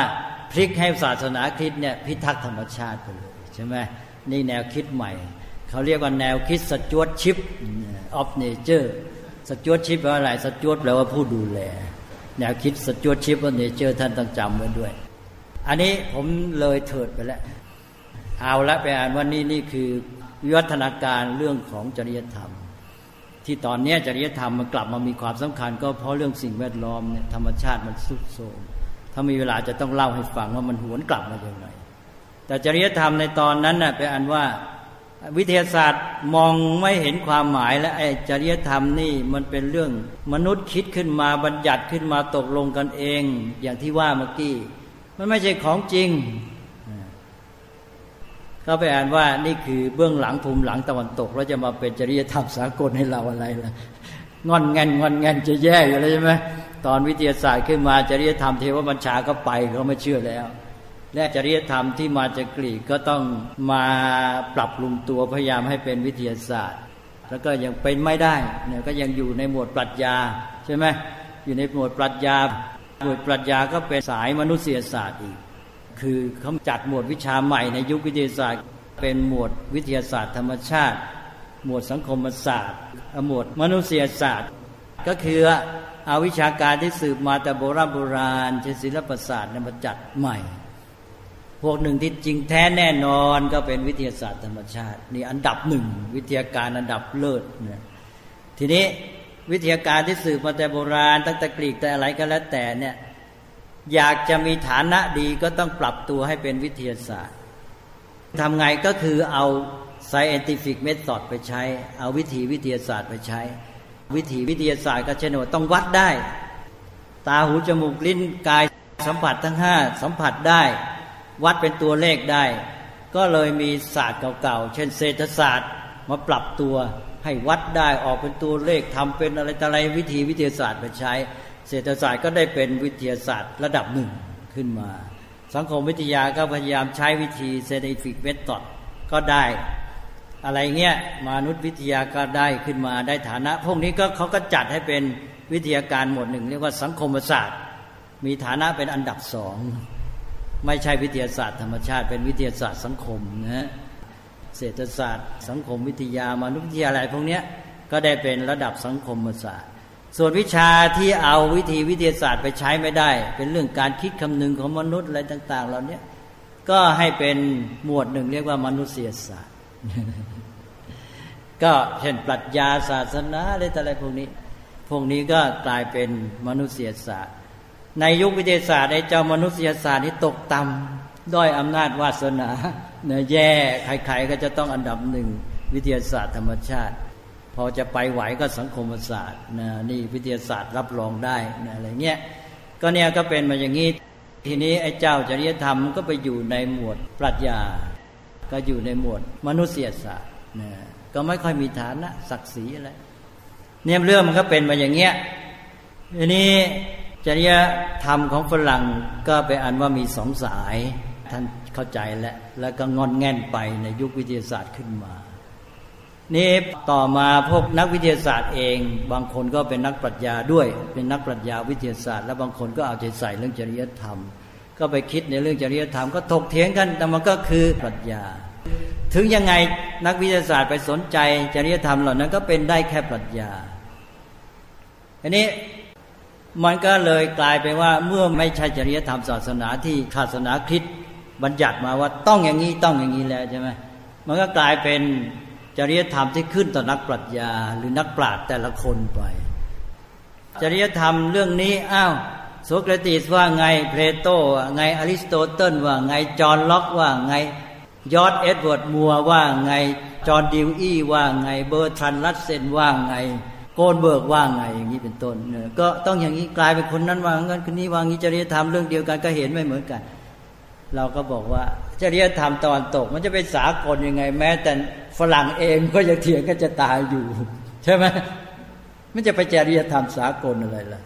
พลิกให้ศาสนาคริสต์เนี่ยพิทักษ์ธรรมชาติไปเลยใช่ไหมนี่แนวคิดใหม่ เขาเรียกว่าแนวคิด stewardship of nature stewardship แปลว่าอะไร steward แปลว่าผู้ดูแล แนวคิด stewardship of nature ท่านต้องจำไว้ด้วย อันนี้ผมเลยเถิดไปแล้ว เอาละไปอ่านว่านี่นี่คือวิวัฒนาการเรื่องของจริยธรรม ที่ตอนนี้จริยธรรมมันกลับมามีความสำคัญ ก็เพราะเรื่องสิ่งแวดล้อมเนี่ยธรรมชาติมันทรุดโทรมถ้ามีเวลาจะต้องเล่าให้ฟังว่ามันหวนกลับมาอย่างไรแต่จริยธรรมในตอนนั้นน่ะไปอ่านว่าวิทยาศาสตร์มองไม่เห็นความหมายและไอ้จริยธรรมนี่มันเป็นเรื่องมนุษย์คิดขึ้นมาบัญญัติขึ้นมาตกลงกันเอง อย่างที่ว่าเมื่อกี้ มันไม่ใช่ของจริง ก็ไปอ่านว่านี่คือเบื้องหลังภูมิหลังตะวันตก แล้วจะมาเป็นจริยธรรมสากลให้เราอะไรล่ะงอนเงนงอนเงนจะแย่อยู่แล้วใช่ไหมตอนวิทยาศาสตร์ขึ้นมาจริยธรรมเทวบัญชาก็ไปเขาไม่เชื่อแล้ว และจริยธรรมที่มาจากกรีกก็ต้องมาปรับปรุงตัวพยายามให้เป็นวิทยาศาสตร์ แล้วก็ยังเป็นไม่ได้เนี่ยก็ยังอยู่ในหมวดปรัชญาใช่ไหมอยู่ในหมวดปรัชญาหมวดปรัชญาก็เป็นสายมนุษยศาสตร์อีก คือเขาจัดหมวดวิชาใหม่ในยุควิทยาศาสตร์ เป็นหมวดวิทยาศาสตร์ธรรมชาติ หมวดสังคมศาสตร์หมวดมนุษยศาสตร์ ก็คือเอาวิชาการที่สืบมาแต่โบราณโบราณเช่นศิลปศาสตร์นมาจัดใหม่ พวกหนึ่งที่จริงแท้แน่นอนก็เป็นวิทยาศาสตร์ธรรมชาติ นี่อันดับหนึ่งวิทยาการอันดับเลิศเนี่ยทีนี้วิทยาการที่สืบมาแต่โบราณตั้งแต่กรีกแต่อะไรก็แล้วแต่เนี่ย อยากจะมีฐานะดีก็ต้องปรับตัวให้เป็นวิทยาศาสตร์ทำไงก็คือเอา scientific method ไปใช้ เอาวิธีวิทยาศาสตร์ไปใช้ วิธีวิทยาศาสตร์ก็เช่นว่าต้องวัดได้ ตาหูจมูกลิ้นกายสัมผัสทั้งห้าสัมผัสได้ วัดเป็นตัวเลขได้ ก็เลยมีศาสตร์เก่าๆ เช่นเศรษฐศาสตร์มาปรับตัวให้วัดได้ออกเป็นตัวเลขทำเป็นอะไรต่ออะไรวิธีวิทยาศาสตร์ไปใช้ เศรษฐศาสตร์ก็ได้เป็นวิทยาศาสตร์ระดับหนึ่งขึ้นมา สังคมวิทยาก็พยายามใช้วิธี scientific method ก็ได้อะไรเงี้ยมนุษยวิทยาก็ได้ขึ้นมาได้ฐานะ พวกนี้ก็เขาก็จัดให้เป็นวิทยาการหมวดหนึ่ง เรียกว่าสังคมศาสตร์ มีฐานะเป็นอันดับสองไม่ใช่วิทยาศาสตร์ธรรมชาติ เป็นวิทยาศาสตร์สังคมนะเศรษฐศาสตร์ สังคมวิทยามนุษยวิทยาอะไรพวกนี้ก็ได้เป็นระดับสังคมศาสตร์ ส่วนวิชาที่เอาวิธีวิทยาศาสตร์ไปใช้ไม่ได้ เป็นเรื่องการคิดคำนึงของมนุษย์อะไรต่าง ๆ เหล่านี้ก็ให้เป็นหมวดหนึ่งเรียกว่ามนุษยศาสตร์ ก็เช่นปรัชญาศาสนาอะไรต่อะไรพวกนี้ พวกนี้ก็กลายเป็นมนุษยศาสตร์ ในยุควิทยาศาสตร์ในเจ้ามนุษยศาสตร์ที่ตกต่ำด้อยอำนาจวาสนาเนแย่ใครๆก็จะต้องอันดับหนึ่งวิทยาศาสตร์ธรรมชาติ พอจะไปไหวก็สังคมศาสตร์นะนี่วิทยาศาสตร์รับรองได้นะอะไรเงี้ยก็เนี่ยก็เป็นมาอย่างนี้ทีนี้ไอ้เจ้าจริยธรรมก็ไปอยู่ในหมวดปรัชญา ก็อยู่ในหมวดมนุษยศาสตร์นะก็ไม่ค่อยมีฐานะศักดิ์ศรีอะไรเนี่ยเรื่องมันก็เป็นมาอย่างเงี้ยทีนี้จริยธรรมของฝรั่งก็ไปอันว่ามีสองสาย ท่านเข้าใจแล้วแล้วก็งอนแง่นไปในยุควิทยาศาสตร์ขึ้นมา นี่ต่อมาพวกนักวิทยาศาสตร์เอง บางคนก็เป็นนักปรัชญาด้วย เป็นนักปรัชญาวิทยาศาสตร์ แล้วบางคนก็เอาใจใส่เรื่องจริยธรรม ก็ไปคิดในเรื่องจริยธรรมก็ถกเถียงกันแต่มันก็คือปรัชญา ถึงยังไงนักวิทยาศาสตร์ไปสนใจจริยธรรมเหล่านั้นก็เป็นได้แค่ปรัชญาอันนี้มันก็เลยกลายไปว่าเมื่อไม่ใช่จริยธรรมศาสนาที่ศาสนาคริสต์บัญญัติมาว่าต้องอย่างนี้ต้องอย่างนี้แล้วใช่ไหมมันก็กลายเป็น จริยธรรมที่ขึ้นต่อนักปรัชญา หรือนักปราชญ์แต่ละคนไป จริยธรรมเรื่องนี้อ้าวโสเครติสว่าไงเพลโตว่าไงอริสโตเติลว่าไงจอห์นล็อกว่าไงจอร์จเอ็ดเวิร์ดมัวร์ว่าไงจอห์นดิวอี้ว่าไงเบอร์ทรันด์รัสเซลล์ว่าไงโคลเบิร์กว่าไงอย่างนี้เป็นต้นก็ต้องอย่างนี้กลายเป็นคนนั้นว่างั้นคนนี้ว่างี้จริยธรรมเรื่องเดียวกันก็เห็นไม่เหมือนกัน เราก็บอกว่าจริยธรรมตะวันตก มันจะเป็นสากลยังไง แม้แต่ ฝรั่งเองก็ยังเถียงก็จะตายอยู่ ใช่ไหมมันจะไปจริยธรรมสากลอะไรล่ะ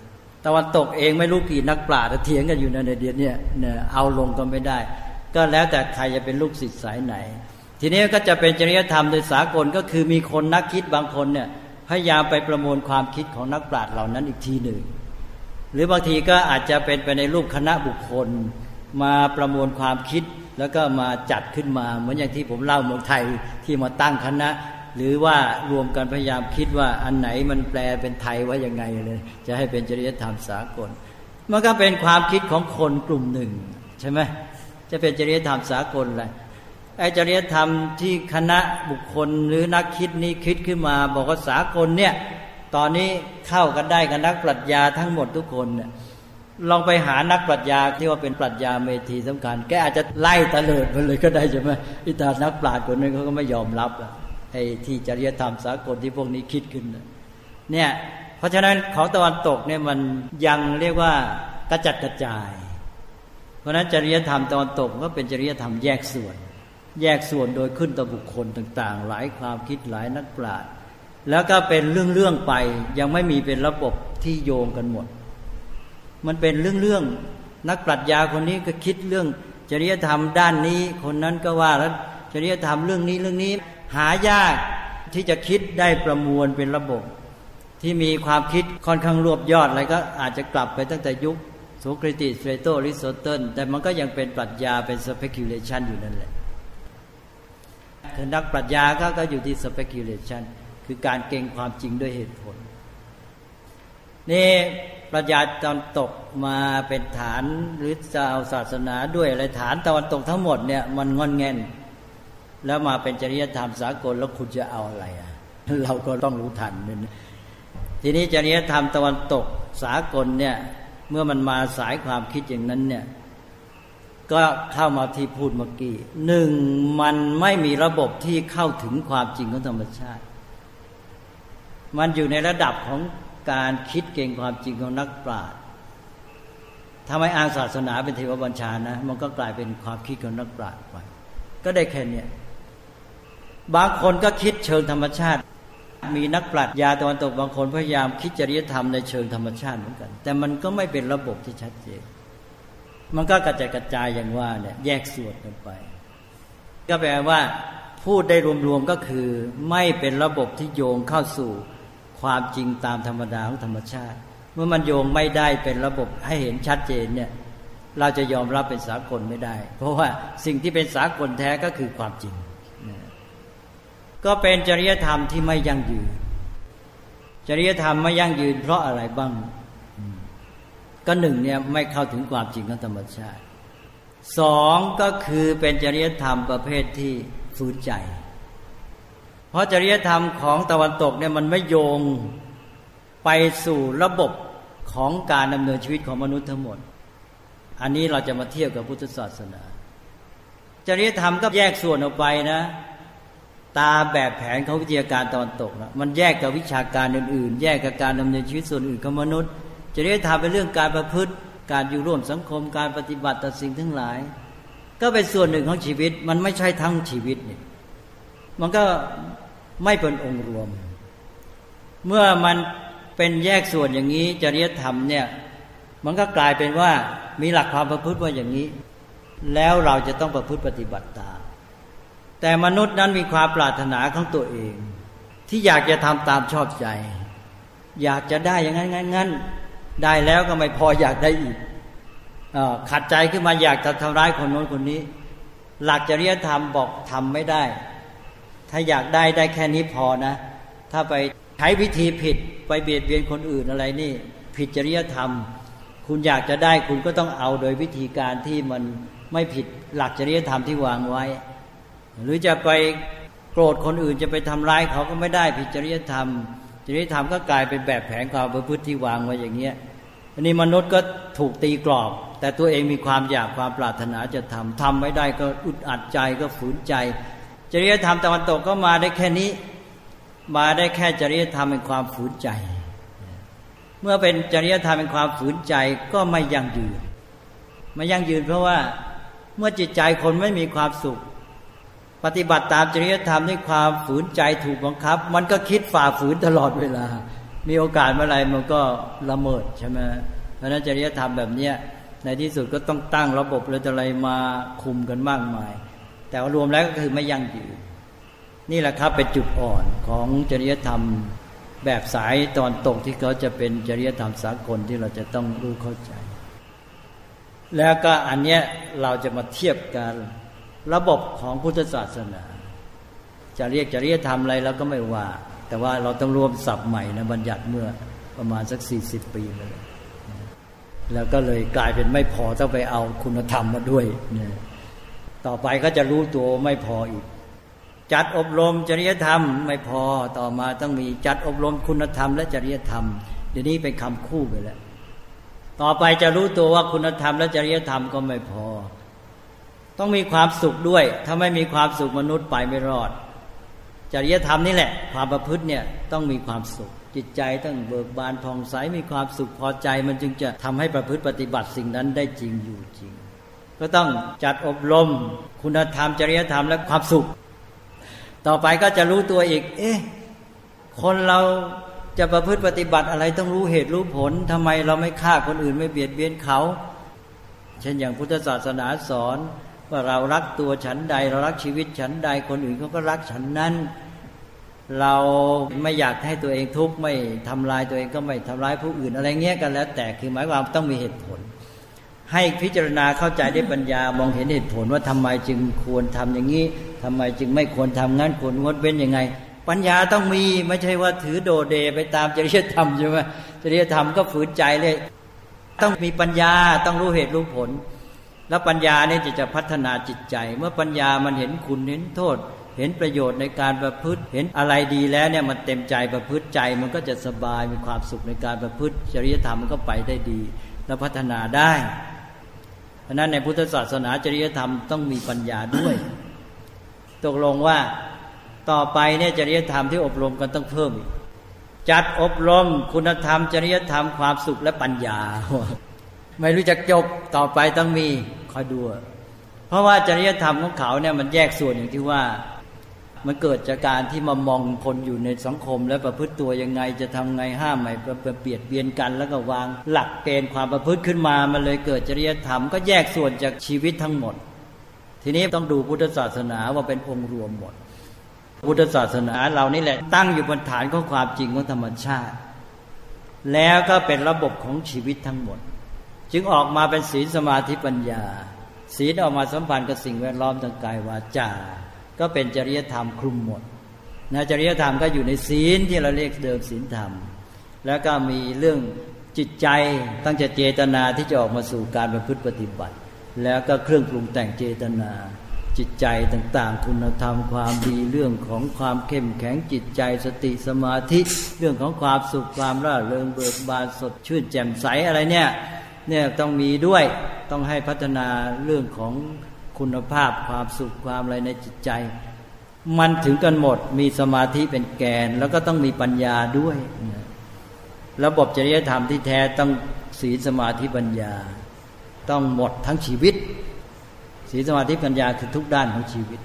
ตะวันตกเองไม่รู้กี่นักปราชญ์เถียงกันอยู่ในเดียนนี่ยเนี่ยเอาลงก็ไม่ได้ ก็แล้วแต่ใครจะเป็นลูกศิษย์สายไหน ทีนี้ก็จะเป็นจริยธรรมโดยสากลก็คือมีคนนักคิดบางคนเนี่ยพยายามไปประมวลความคิดของนักปราชญ์เหล่านั้นอีกทีหนึ่ง หรือบางทีก็อาจจะเป็นไปในรูปคณะบุคคล มาประมวลความคิด แล้วก็มาจัดขึ้นมา เหมือนอย่างที่ผมเล่าเมืองไทยที่มาตั้งคณะ หรือว่ารวมกันพยายามคิดว่าอันไหนมันแปลเป็นไทยว่ายังไงเลย จะให้เป็นจริยธรรมสากล มันก็เป็นความคิดของคนกลุ่มหนึ่งใช่ไหมจะเป็นจริยธรรมสากลอะไรไอ้จริยธรรมที่คณะบุคคลหรือนักคิดนี้คิดขึ้นมา บอกว่าสากลเนี่ยตอนนี้เข้ากันได้กับนักปรัชญาทั้งหมดทุกคนเนี่ย ลองไปหานักปรัชญาที่ว่าเป็นปรัชญาเมธีสำคัญ แกอาจจะไล่ตะเลิดไปเลยก็ได้ใช่ไหมอิตานักปราชญ์คนนึงเขาก็ไม่ยอมรับไอ้ที่จริยธรรมสากลที่พวกนี้คิดขึ้นเนี่ยเพราะฉะนั้นของตะวันตกเนี่ยมันยังเรียกว่ากระจัดกระจาย เพราะฉะนั้นจริยธรรมตะวันตกก็เป็นจริยธรรมแยกส่วน แยกส่วนโดยขึ้นต่อบุคคลต่าง ๆ หลายความคิดหลายนักปราชญ์แล้วก็เป็นเรื่องๆไปยังไม่มีเป็นระบบที่โยงกันหมด มันเป็นเรื่องเรื่องนักปรัชญาคนนี้ก็คิดเรื่อง จริยธรรมด้านนี้ คนนั้นก็ว่าแล้วจริยธรรมเรื่องนี้เรื่องนี้ หายากที่จะคิดได้ประมวลเป็นระบบ ที่มีความคิดค่อนข้างรวบยอดอะไรก็อาจจะกลับไปตั้งแต่ยุคโสเครติสเฟโตริโซเติลแต่มันก็ยังเป็นปรัชญาเป็น speculation อยู่นั่นแหละคือนักปรัชญาก็ก็อยู่ที่ speculation คือการเก่งความจริงด้วยเหตุผลนี่ ปรัชญาตอนตกมาเป็นฐานหรือจะเอาศาสนาด้วยอะไรฐานตะวันตกทั้งหมดเนี่ยมันงอนเงินแล้วมาเป็นจริยธรรมสากลแล้วคุณจะเอาอะไรอะเราก็ต้องรู้ทันนี่ทีนี้จริยธรรมตะวันตกสากลเนี่ยเมื่อมันมาสายความคิดอย่างนั้นเนี่ยก็เข้ามาที่พูดเมื่อกี้หนึ่งมันไม่มีระบบที่เข้าถึงความจริงของธรรมชาติ มันอยู่ในระดับของ การคิดเก่งความจริงของนักปราชญ์ทำไมอ้างศาสนาเป็นเทวบัญชานะ มันก็กลายเป็นความคิดของนักปราชญ์ไปก็ได้แค่นี้บางคนก็คิดเชิงธรรมชาติ มีนักปราชญ์ยาตะวันตกบางคนพยายามคิดจริยธรรมในเชิงธรรมชาติเหมือนกัน แต่มันก็ไม่เป็นระบบที่ชัดเจน มันก็กระจายกระจายอย่างว่าเนี่ยแยกส่วนกันไป ก็แปลว่าพูดได้รวมๆก็คือ ไม่เป็นระบบที่โยงเข้าสู่ ความจริงตามธรรมดาของธรรมชาติ เมื่อมันโยงไม่ได้เป็นระบบให้เห็นชัดเจนเนี่ยเราจะยอมรับเป็นสากลไม่ได้ เพราะว่าสิ่งที่เป็นสากลแท้ก็คือความจริง ก็เป็นจริยธรรมที่ไม่ยั่งยืน จริยธรรมไม่ยั่งยืน เพราะอะไรบ้าง ก็หนึ่งเนี่ยไม่เข้าถึงความจริงของธรรมชาติสองก็คือเป็นจริยธรรมประเภทที่ฝืนใจ เพราะจริยธรรมของตะวันตกเนี่ยมันไม่โยงไปสู่ระบบของการดำเนินชีวิตของมนุษย์ทั้งหมด อันนี้เราจะมาเทียบกับพุทธศาสนา จริยธรรมก็แยกส่วนออกไปนะ ตาแบบแผนของวิทยาการตอนตกนะมันแยกกับวิชาการอื่น ๆ แยกกับการดำเนินชีวิตส่วนอื่นของมนุษย์ จริยธรรมเป็นเรื่องการประพฤติ การอยู่ร่วมสังคม การปฏิบัติต่อสิ่งทั้งหลาย ก็เป็นส่วนหนึ่งของชีวิต มันไม่ใช่ทั้งชีวิตเนี่ยมันก็ ไม่เป็นองค์รวม เมื่อมันเป็นแยกส่วนอย่างนี้จริยธรรมเนี่ย มันก็กลายเป็นว่ามีหลักความประพฤติว่าอย่างนี้ แล้วเราจะต้องประพฤติปฏิบัติตามแต่มนุษย์นั้นมีความปรารถนาของตัวเอง ที่อยากจะทำตามชอบใจ อยากจะได้อย่างนั้นงั้นได้แล้วก็ไม่พออยากได้อีกอขัดใจขึ้นมาอยากจะทำร้ายคนโน้นคนนี้ หลักจริยธรรมบอกทำไม่ได้ ถ้าอยากได้ได้แค่นี้พอนะ ถ้าไปใช้วิธีผิดไปเบียดเบียนคนอื่นอะไรนี่ ผิดจริยธรรม คุณอยากจะได้คุณก็ต้องเอาโดยวิธีการที่มันไม่ผิดหลักจริยธรรมที่วางไว้ หรือจะไปโกรธคนอื่นจะไปทำร้ายเขาก็ไม่ได้ผิดจริยธรรม จริยธรรมก็กลายเป็นแบบแผนความประพฤติที่วางไว้อย่างเงี้ยอันนี้มนุษย์ก็ถูกตีกรอบ แต่ตัวเองมีความอยากความปรารถนาจะทำทำไม่ได้ก็อุดอัดใจก็ฝืนใจ จริยธรรมตะวันตกก็มาได้แค่นี้ มาได้แค่จริยธรรมเป็นความฝืนใจ เมื่อเป็นจริยธรรมเป็นความฝืนใจก็ไม่ยั่งยืนไม่ยั่งยืนเพราะว่าเมื่อจิตใจคนไม่มีความสุข ปฏิบัติตามจริยธรรมด้วยความฝืนใจถูกบังคับ มันก็คิดฝ่าฝืนตลอดเวลา มีโอกาสเมื่อไรมันก็ละเมิดใช่ไหมเพราะนั้นจริยธรรมแบบเนี้ยในที่สุดก็ต้องตั้งระบบอะไรมาคุมกันมากมาย แต่ว่ารวมแล้วก็คือไม่ยั่งยืน นี่แหละครับเป็นจุดอ่อนของจริยธรรมแบบสายตอนตกที่เขาจะเป็นจริยธรรมสากลที่เราจะต้องรู้เข้าใจ แล้วก็อันเนี้ยเราจะมาเทียบกันระบบของพุทธศาสนา จะเรียกจริยธรรมอะไรเราก็ไม่ว่า แต่ว่าเราต้องรวมศัพท์ใหม่นะบัญญัติเมื่อประมาณสักสี่สิบปีเลยแล้วก็เลยกลายเป็นไม่พอต้องไปเอาคุณธรรมมาด้วยเนี่ย ต่อไปก็จะรู้ตัวไม่พออีก จัดอบรมจริยธรรมไม่พอต่อมาต้องมีจัดอบรมคุณธรรม และจริยธรรมเดี๋ยวนี้เป็นคำคู่ไปแล้ว ต่อไปจะรู้ตัวว่าคุณธรรม และจริยธรรมก็ไม่พอ ต้องมีความสุขด้วย ถ้าไม่มีความสุขมนุษย์ไปไม่รอด จริยธรรมนี่แหละ ความประพฤติเนี่ยต้องมีความสุข จิตใจต้องเบิกบานผ่องใสมีความสุขพอใจ มันจึงจะทำให้ประพฤติปฏิบัติสิ่งนั้นได้จริงอยู่จริง ก็ต้องจัดอบรม คุณธรรมจริยธรรมและความสุข ต่อไปก็จะรู้ตัวอีก เอ๊ะคนเราจะประพฤติปฏิบัติอะไรต้องรู้เหตุรู้ผลทำไมเราไม่ฆ่าคนอื่นไม่เบียดเบียนเขา เช่นอย่างพุทธศาสนาสอนว่าเรารักตัวฉันใด เรารักชีวิตฉันใด คนอื่นเขาก็รักฉันนั้น เราไม่อยากให้ตัวเองทุกข์ไม่ทำลายตัวเองก็ไม่ทำลายผู้อื่นอะไรเงี้ยกันแล้ว แต่คือหมายความต้องมีเหตุผล ให้พิจารณาเข้าใจได้ปัญญามองเห็นเหตุผลว่าทำไมจึงควรทำอย่างนี้ทำไมจึงไม่ควรทำงั้นควรงดเว้นยังไง ปัญญาต้องมีไม่ใช่ว่าถือโดเดไปตามจริยธรรมใช่ไหมจริยธรรมก็ฝืนใจเลย ต้องมีปัญญาต้องรู้เหตุรู้ผล แล้วปัญญาเนี่ยจะจะพัฒนาจิตใจ เมื่อปัญญามันเห็นคุณเห็นโทษ เห็นประโยชน์ในการประพฤติเห็นอะไรดีแล้วเนี่ยมันเต็มใจประพฤติใจ มันก็จะสบายมีความสุขในการประพฤติจริยธรรมมันก็ไปได้ดี แล้วพัฒนาได้ ราะนั้นในพุทธศาสนาจริยธรรมต้องมีปัญญาด้วย ตกลงว่าต่อไปเนี่ยจริยธรรมที่อบรมกันต้องเพิ่มจัดอบรมคุณธรรม จริยธรรมความสุขและปัญญา ไม่รู้จักจบต่อไปต้องมีคอยดู เพราะว่าจริยธรรมของเขาเนี่ยมันแยกส่วนอย่างที่ว่า มันเกิดจากการที่มามองคนอยู่ในสังคม และประพฤติตัวยังไงจะทำไงห้ามไม่เปลี่ยนเบียนกันแล้วก็วางหลักเกณฑ์ความประพฤติขึ้นมา มันเลยเกิดจริยธรรมก็แยกส่วนจากชีวิตทั้งหมด ทีนี้ต้องดูพุทธศาสนาว่าเป็นองค์รวมหมด พุทธศาสนาเรานี่แหละ ตั้งอยู่บนฐานของความจริงของธรรมชาติ แล้วก็เป็นระบบของชีวิตทั้งหมด จึงออกมาเป็นศีลสมาธิปัญญา ศีลออกมาสัมพันธ์กับสิ่งแวดล้อมทางกายวาจา ก็เป็นจริยธรรมคลุมหมดนะจริยธรรมก็อยู่ในศีลที่เราเรียกเดิมศีลธรรม แล้วก็มีเรื่องจิตใจตั้งใจเจตนาที่จะออกมาสู่การประพฤติปฏิบัติ แล้วก็เครื่องปรุงแต่งเจตนา จิตใจต่างๆ คุณธรรมความดีเรื่องของความเข้มแข็งจิตใจสติสมาธิ เรื่องของความสุขความร่าเริงเบิกบานสดชื่นแจ่มใสอะไรเนี่ยเนี่ยต้องมีด้วยต้องให้พัฒนาเรื่องของ คุณภาพความสุขความอะไรในจิตใจ มันถึงกันหมดมีสมาธิเป็นแกน แล้วก็ต้องมีปัญญาด้วย ระบบจริยธรรมที่แท้ต้องศีลสมาธิปัญญา ต้องหมดทั้งชีวิตศีลสมาธิปัญญาคือทุกด้านของชีวิต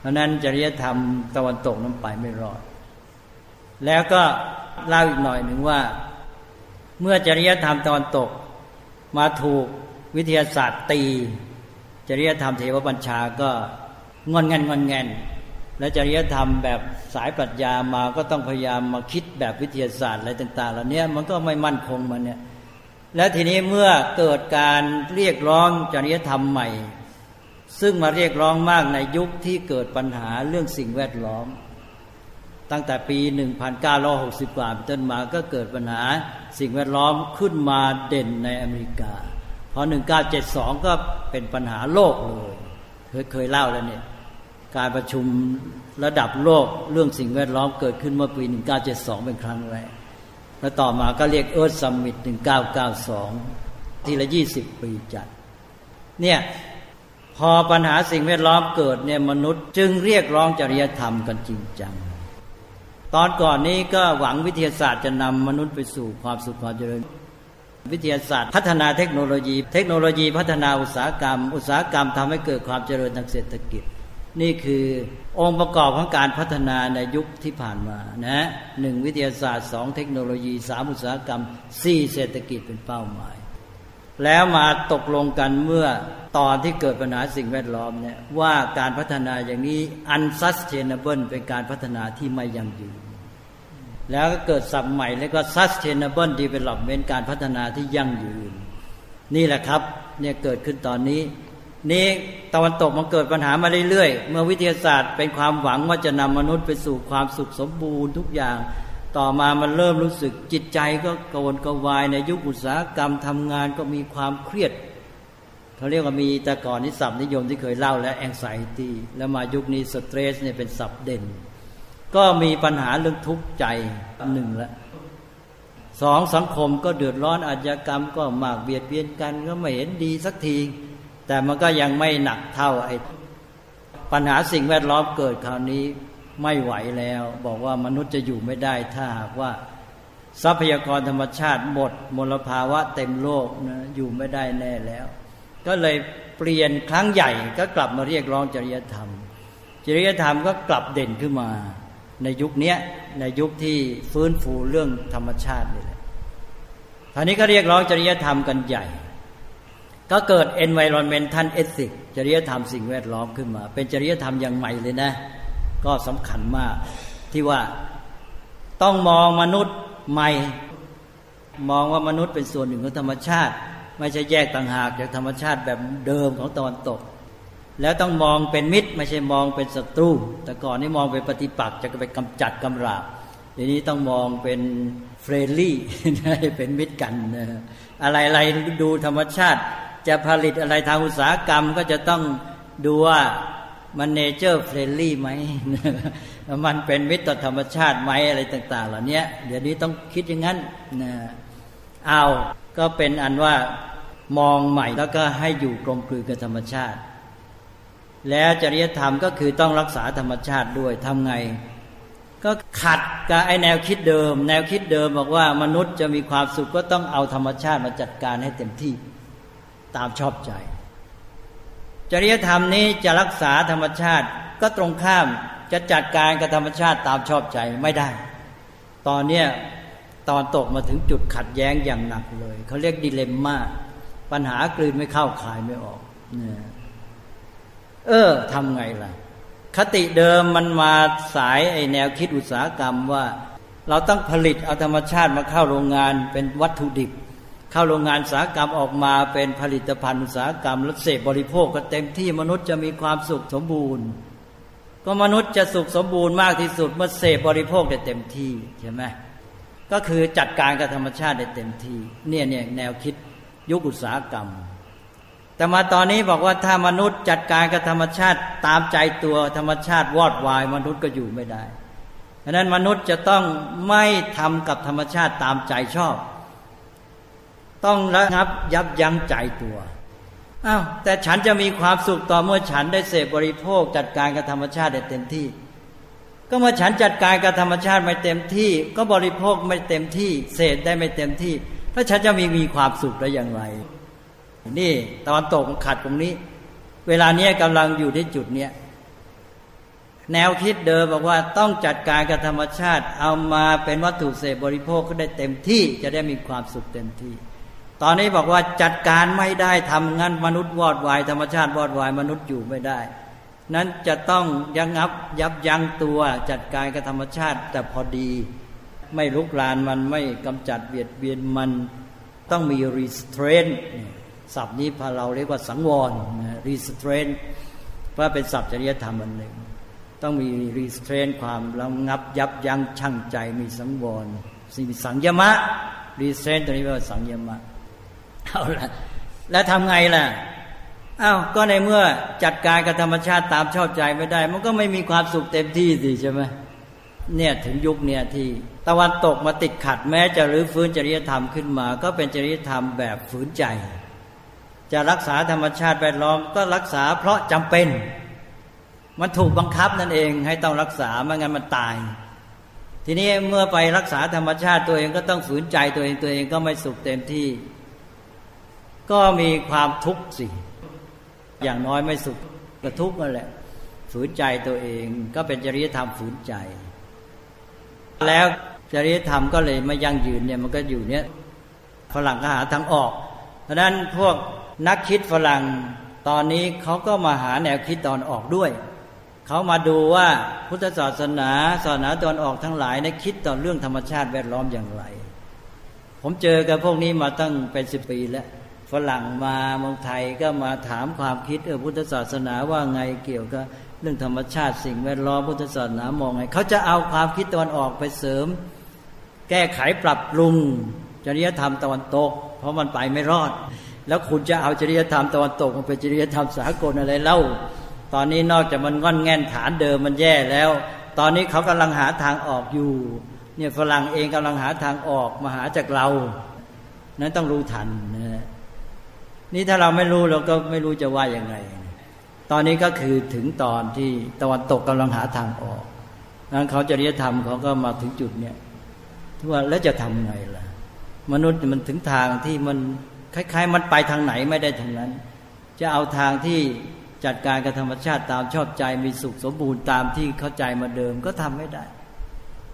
เพราะนั้นจริยธรรมตะวันตกนั้นไปไม่รอด แล้วก็เล่าอีกหน่อยหนึ่งว่า เมื่อจริยธรรมตะวันตกมาถูกวิทยาศาสตร์ตี จริยธรรมเทวบัญชาก็งอนเงันงอนเงันและจริยธรรมแบบสายปรัชญามาก็ต้องพยายามมาคิดแบบวิทยาศาสตร์อะไรต่างๆเหล่านี้มันก็ไม่มั่นคงมันเนี่ยและทีนี้เมื่อเกิดการเรียกร้องจริยธรรมใหม่ ซึ่งมาเรียกร้องมากในยุคที่เกิดปัญหาเรื่องสิ่งแวดล้อม ตั้งแต่ปี 1960กว่าต้นมาก็เกิดปัญหาสิ่งแวดล้อมขึ้นมาเด่นในอเมริกา พอ 1972 ก็เป็นปัญหาโลกเลย เคยเคยเล่าแล้วเนี่ย การประชุมระดับโลกเรื่องสิ่งแวดล้อมเกิดขึ้นเมื่อปี 1972 เป็นครั้งแรก แล้วต่อมาก็เรียก Earth Summit 1992 ทีละ 20 ปีจัด เนี่ยพอปัญหาสิ่งแวดล้อมเกิดเนี่ยมนุษย์จึงเรียกร้องจริยธรรมกันจริงจัง ตอนก่อนนี้ก็หวังวิทยาศาสตร์จะนำมนุษย์ไปสู่ความสุขความเจริญ วิทยาศาสตร์ พัฒนาเทคโนโลยี เทคโนโลยีพัฒนาอุตสาหกรรม อุตสาหกรรมทำให้เกิดความเจริญทางเศรษฐกิจ นี่คือองค์ประกอบของการพัฒนาในยุคที่ผ่านมานะหนึ่งวิทยาศาสตร์สองเทคโนโลยีสามอุตสาหกรรมสี่เศรษฐกิจเป็นเป้าหมาย แล้วมาตกลงกันเมื่อตอนที่เกิดปัญหาสิ่งแวดล้อมเนี่ยว่าการพัฒนาอย่างนี้ unsustainable เป็นการพัฒนาที่ไม่ยั่งยืน แล้วก็เกิดสับใหม่แล้วก็ sustainable development การพัฒนาที่ยั่งยืน นี่แหละครับเนี่ยเกิดขึ้นตอนนี้ นี้ตะวันตกมันเกิดปัญหามาเรื่อยๆ เมื่อวิทยาศาสตร์เป็นความหวังว่าจะนำมนุษย์ไปสู่ความสุขสมบูรณ์ทุกอย่าง ต่อมามันเริ่มรู้สึกจิตใจก็กวนกวายในยุคอุตสาหกรรมทำงานก็มีความเครียดเขาเรียกว่ามีแต่ก่อนนี้ศัพท์นิยมที่เคยเล่าแล้วแองไซตี้แล้วมายุคนี้สเตรสเนี่ยเป็นศัพท์เด่น ก็มีปัญหาเรื่องทุกข์ใจหนึ่งละสองสังคมก็เดือดร้อนอาชญากรรมก็มากเบียดเบียนกัน ก็ไม่เห็นดีสักที แต่มันก็ยังไม่หนักเท่าไอ้ปัญหาสิ่งแวดล้อมเกิดคราวนี้ไม่ไหวแล้ว บอกว่ามนุษย์จะอยู่ไม่ได้ถ้าหากว่า ทรัพยากรธรรมชาติหมดมลภาวะเต็มโลกนะอยู่ไม่ได้แน่แล้ว ก็เลยเปลี่ยนครั้งใหญ่ก็กลับมาเรียกร้องจริยธรรม จริยธรรมก็กลับเด่นขึ้นมา ในยุคเนี้ยในยุคที่ฟื้นฟูเรื่องธรรมชาตินี่แหละท่านี้ก็เรียกร้องจริยธรรมกันใหญ่ ก็เกิด environmental ethics จริยธรรมสิ่งแวดล้อมขึ้นมา เป็นจริยธรรมอย่างใหม่เลยนะ ก็สำคัญมากที่ว่าต้องมองมนุษย์ใหม่ มองว่ามนุษย์เป็นส่วนหนึ่งของธรรมชาติ ไม่ใช่แยกต่างหากจากธรรมชาติแบบเดิมของตะวันตก แล้วต้องมองเป็นมิตร ไม่ใช่มองเป็นศัตรู แต่ก่อนนี้มองเป็นปฏิปักษ์จะไปกำจัดกำราบทีนี้ต้องมองเป็น friendly เป็นมิตรกันอะไรอะไรดูธรรมชาติ จะผลิตอะไรทางอุตสาหกรรมก็จะต้องดูว่ามัน nature friendly ไหม มันเป็นมิตรต่อธรรมชาติไหมอะไรต่าง ๆ เหล่านี้เดี๋ยวนี้ต้องคิดอย่างนั้นนะเอาก็เป็นอันว่ามองใหม่แล้วก็ให้อยู่กลมกลืนกับธรรมชาติ แล้วจริยธรรมก็คือต้องรักษาธรรมชาติด้วยทำไง ก็ขัดกับไอแนวคิดเดิม แนวคิดเดิมบอกว่ามนุษย์จะมีความสุขก็ต้องเอาธรรมชาติมาจัดการให้เต็มที่ตามชอบใจ จริยธรรมนี้จะรักษาธรรมชาติก็ตรงข้ามจะจัดการกับธรรมชาติตามชอบใจไม่ได้ ตอนเนี้ยตอนตกมาถึงจุดขัดแย้งอย่างหนักเลย เขาเรียกดิเลมม่าปัญหากลืนไม่เข้าขายไม่ออกเนี่ย เออทำไงล่ะ คติเดิมมันมาสายไอแนวคิดอุตสาหกรรมว่า เราต้องผลิตเอาธรรมชาติมาเข้าโรงงานเป็นวัตถุดิบ เข้าโรงงานอุตสาหกรรมออกมาเป็นผลิตภัณฑ์อุตสาหกรรมแล้วเสพบริโภคก็เต็มที่มนุษย์จะมีความสุขสมบูรณ์ก็มนุษย์จะสุขสมบูรณ์มากที่สุดเมื่อเสพบริโภคได้เต็มที่ใช่ไหมก็คือจัดการกับธรรมชาติได้เต็มที่เนี่ยเนี่ยแนวคิดยุคอุตสาหกรรม แต่มาตอนนี้บอกว่าถ้ามนุษย์จัดการกับธรรมชาติตามใจตัวธรรมชาติวอดวาย มนุษย์ก็อยู่ไม่ได้ดังนั้นมนุษย์จะต้องไม่ทำกับธรรมชาติตามใจชอบ ต้องระงับยับยั้งใจตัวอ้าวแต่ฉันจะมีความสุขต่อเมื่อฉันได้เสพบริโภค จัดการกับธรรมชาติได้เต็มที่ ก็เมื่อฉันจัดการกับธรรมชาติไม่เต็มที่ ก็บริโภคไม่เต็มที่ เสพได้ไม่เต็มที่ แล้วฉันจะมีมีความสุขได้อย่างไร นี่ตอนตกมันขัดตรงนี้ เวลาเนี้ยกำลังอยู่ที่จุดเนี้ยแนวคิดเดิมบอกว่าต้องจัดการกับธรรมชาติ เอามาเป็นวัตถุเสพบริโภคก็ได้เต็มที่จะได้มีความสุขเต็มที่ ตอนนี้บอกว่าจัดการไม่ได้ทำงั้นมนุษย์วอดวายธรรมชาติวอดวายมนุษย์อยู่ไม่ได้ นั้นจะต้องยังับยับยั้งตัวจัดการกับธรรมชาติ แต่พอดีไม่ลุกลานมันไม่กำจัดเบียดเบียนมันต้องมี restraint ศัพท์นี้พาเราเรียกว่าสังวร restraint ว่าเป็นศัพท์จริยธรรมอันหนึ่ง ต้องมีรีสเทรนความระงับยับยั้งชั่งใจมีสังวรสิมีสังยมะรีสเทรนตัวนี้ว่าสังยมะเอาละแล้วทำไงล่ะอ้าวก็ในเมื่อจัดการกับธรรมชาติตามชอบใจไม่ได้ มันก็ไม่มีความสุขเต็มที่สิใช่ไหมเนี่ยถึงยุคเนี่ยที่ตะวันตกมาติดขัดแม้จะรื้อฟื้นจริยธรรมขึ้นมา ก็เป็นจริยธรรมแบบฝืนใจ จะรักษาธรรมชาติแวดล้อมก็รักษาเพราะจำเป็น มันถูกบังคับนั่นเองให้ต้องรักษาไม่งั้นมันตาย ทีนี้เมื่อไปรักษาธรรมชาติตัวเองก็ต้องฝืนใจตัวเองตัวเองก็ไม่สุขเต็มที่ ก็มีความทุกข์สิอย่างน้อยไม่สุขก็ทุกข์นั่นแหละ ฝืนใจตัวเองก็เป็นจริยธรรมฝืนใจ แล้วจริยธรรมก็เลยไม่ยั่งยืนเนี่ยมันก็อยู่เนี้ยฝรั่งก็หาทางออก เพราะนั้นพวก นักคิดฝรั่งตอนนี้เขาก็มาหาแนวคิดตอนออกด้วย เขามาดูว่าพุทธศาสนาศาสนาตอนออกทั้งหลายในคิดต่อเรื่องธรรมชาติแวดล้อมอย่างไร ผมเจอกับพวกนี้มาตั้งเป็นสิบปีแล้วฝรั่งมาเมืองไทยก็มาถามความคิดเออพุทธศาสนาว่าไงเกี่ยวกับเรื่องธรรมชาติสิ่งแวดล้อมพุทธศาสนามองไงเขาจะเอาความคิดตอนออกไปเสริม แก้ไขปรับปรุงจริยธรรมตะวันตก เพราะมันไปไม่รอด แล้วคุณจะเอาจริยธรรมตะวันตกมาเป็นจริยธรรมสากลอะไรเล่า ตอนนี้นอกจากมันงอนแง่นฐานเดิมมันแย่แล้ว ตอนนี้เขากำลังหาทางออกอยู่ เนี่ยฝรั่งเองกำลังหาทางออกมาหาจากเรา นั้นต้องรู้ทันนะนี่ถ้าเราไม่รู้เราก็ไม่รู้จะว่ายังไงตอนนี้ก็คือถึงตอนที่ตะวันตกกำลังหาทางออกนั้นเขาจริยธรรมเขาก็มาถึงจุดเนี่ยที่ว่าแล้วจะทำไงล่ะ มนุษย์มันถึงทางที่มัน คล้ายๆ มันไปทางไหนไม่ได้ทางนั้น จะเอาทางที่จัดการกับธรรมชาติตามชอบใจมีสุขสมบูรณ์ตามที่เข้าใจมาเดิมก็ทำไม่ได้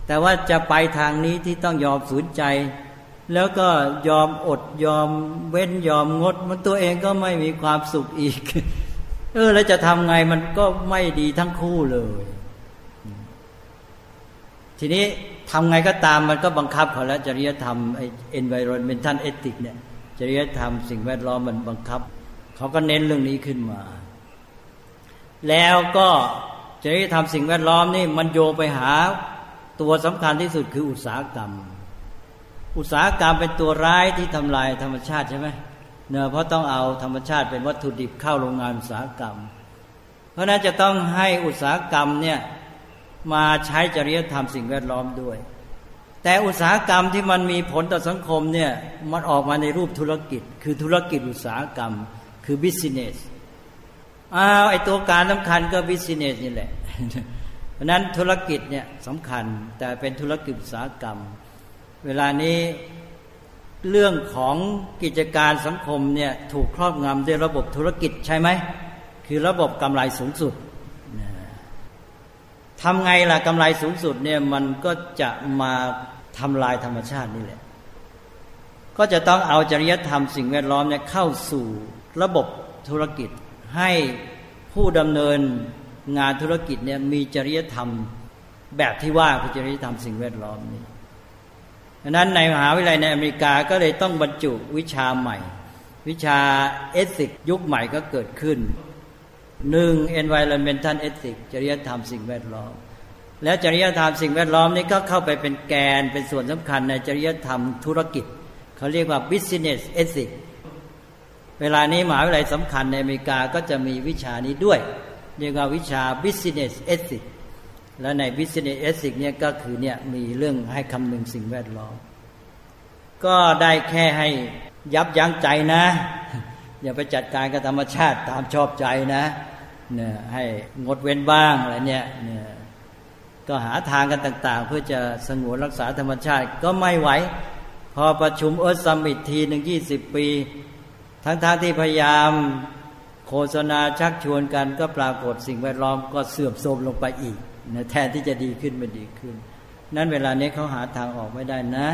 แต่ว่าจะไปทางนี้ที่ต้องยอมฝืนใจ แล้วก็ยอมอดยอมเว้นยอมงด มันตัวเองก็ไม่มีความสุขอีก เออแล้วจะทำไงมันก็ไม่ดีทั้งคู่เลย ทีนี้ทำไงก็ตามมันก็บังคับเขาแล้วจริยธรรมไอ้ environmental ethics เนี่ย จริยธรรมสิ่งแวดล้อมมันบังคับ เขาก็เน้นเรื่องนี้ขึ้นมา แล้วก็จริยธรรมสิ่งแวดล้อมนี่มันโยไปหาตัวสำคัญที่สุดคืออุตสาหกรรม อุตสาหกรรมเป็นตัวร้ายที่ทำลายธรรมชาติใช่ไหมเนื่อเพราะต้องเอาธรรมชาติเป็นวัตถุดิบเข้าโรงงานอุตสาหกรรม เพราะนั้นจะต้องให้อุตสาหกรรมเนี่ยมาใช้จริยธรรมสิ่งแวดล้อมด้วย แต่อุตสาหกรรมที่มันมีผลต่อสังคมเนี่ยมันออกมาในรูปธุรกิจ คือธุรกิจอุตสาหกรรม คือ business อ้าวไอตัวการสำคัญก็ business นี่แหละเพราะนั้นธุรกิจเนี่ยสำคัญแต่เป็นธุรกิจอุตสาหกรรม เวลานี้เรื่องของกิจการสังคมเนี่ยถูกครอบงำด้วยระบบธุรกิจใช่ไหมคือระบบกำไรสูงสุด ทำไงล่ะกำไรสูงสุดเนี่ยมันก็จะมาทำลายธรรมชาตินี่แหละ ก็จะต้องเอาจริยธรรมสิ่งแวดล้อมเนี่ยเข้าสู่ระบบธุรกิจ ให้ผู้ดำเนินงานธุรกิจเนี่ยมีจริยธรรมแบบที่ว่าคือจริยธรรมสิ่งแวดล้อมนี่ดังนั้นในมหาวิทยาลัยในอเมริกาก็เลยต้องบรรจุวิชาใหม่ วิชาเอสิกยุคใหม่ก็เกิดขึ้น หนึ่ง environmental ethics จริยธรรมสิ่งแวดล้อม แล้วจริยธรรมสิ่งแวดล้อมนี้ก็เข้าไปเป็นแกนเป็นส่วนสำคัญในจริยธรรมธุรกิจ เขาเรียกว่า business ethics เวลานี้มหาวิทยาลัยสำคัญในอเมริกาก็จะมีวิชานี้ด้วย เรียกว่าวิชา business ethics และใน business ethics เนี่ยก็คือเนี่ยมีเรื่องให้คำนึงสิ่งแวดล้อม ก็ได้แค่ให้ยับยั้งใจนะ อย่าไปจัดการกับธรรมชาติตามชอบใจนะ เนี่ยให้งดเว้นบ้างอะไรเนี่ยเนี่ยก็หาทางกันต่าง ๆ เพื่อจะสงวนรักษาธรรมชาติก็ไม่ไหว พอประชุม Earth Summit ทีหนึ่งยี่สิบปี ทั้งๆที่พยายามโฆษณาชักชวนกันก็ปรากฏสิ่งแวดล้อมก็เสื่อมโทรมลงไปอีกนะแทนที่จะดีขึ้นไม่ดีขึ้น นั้นเวลานี้เขาหาทางออกไม่ได้นะ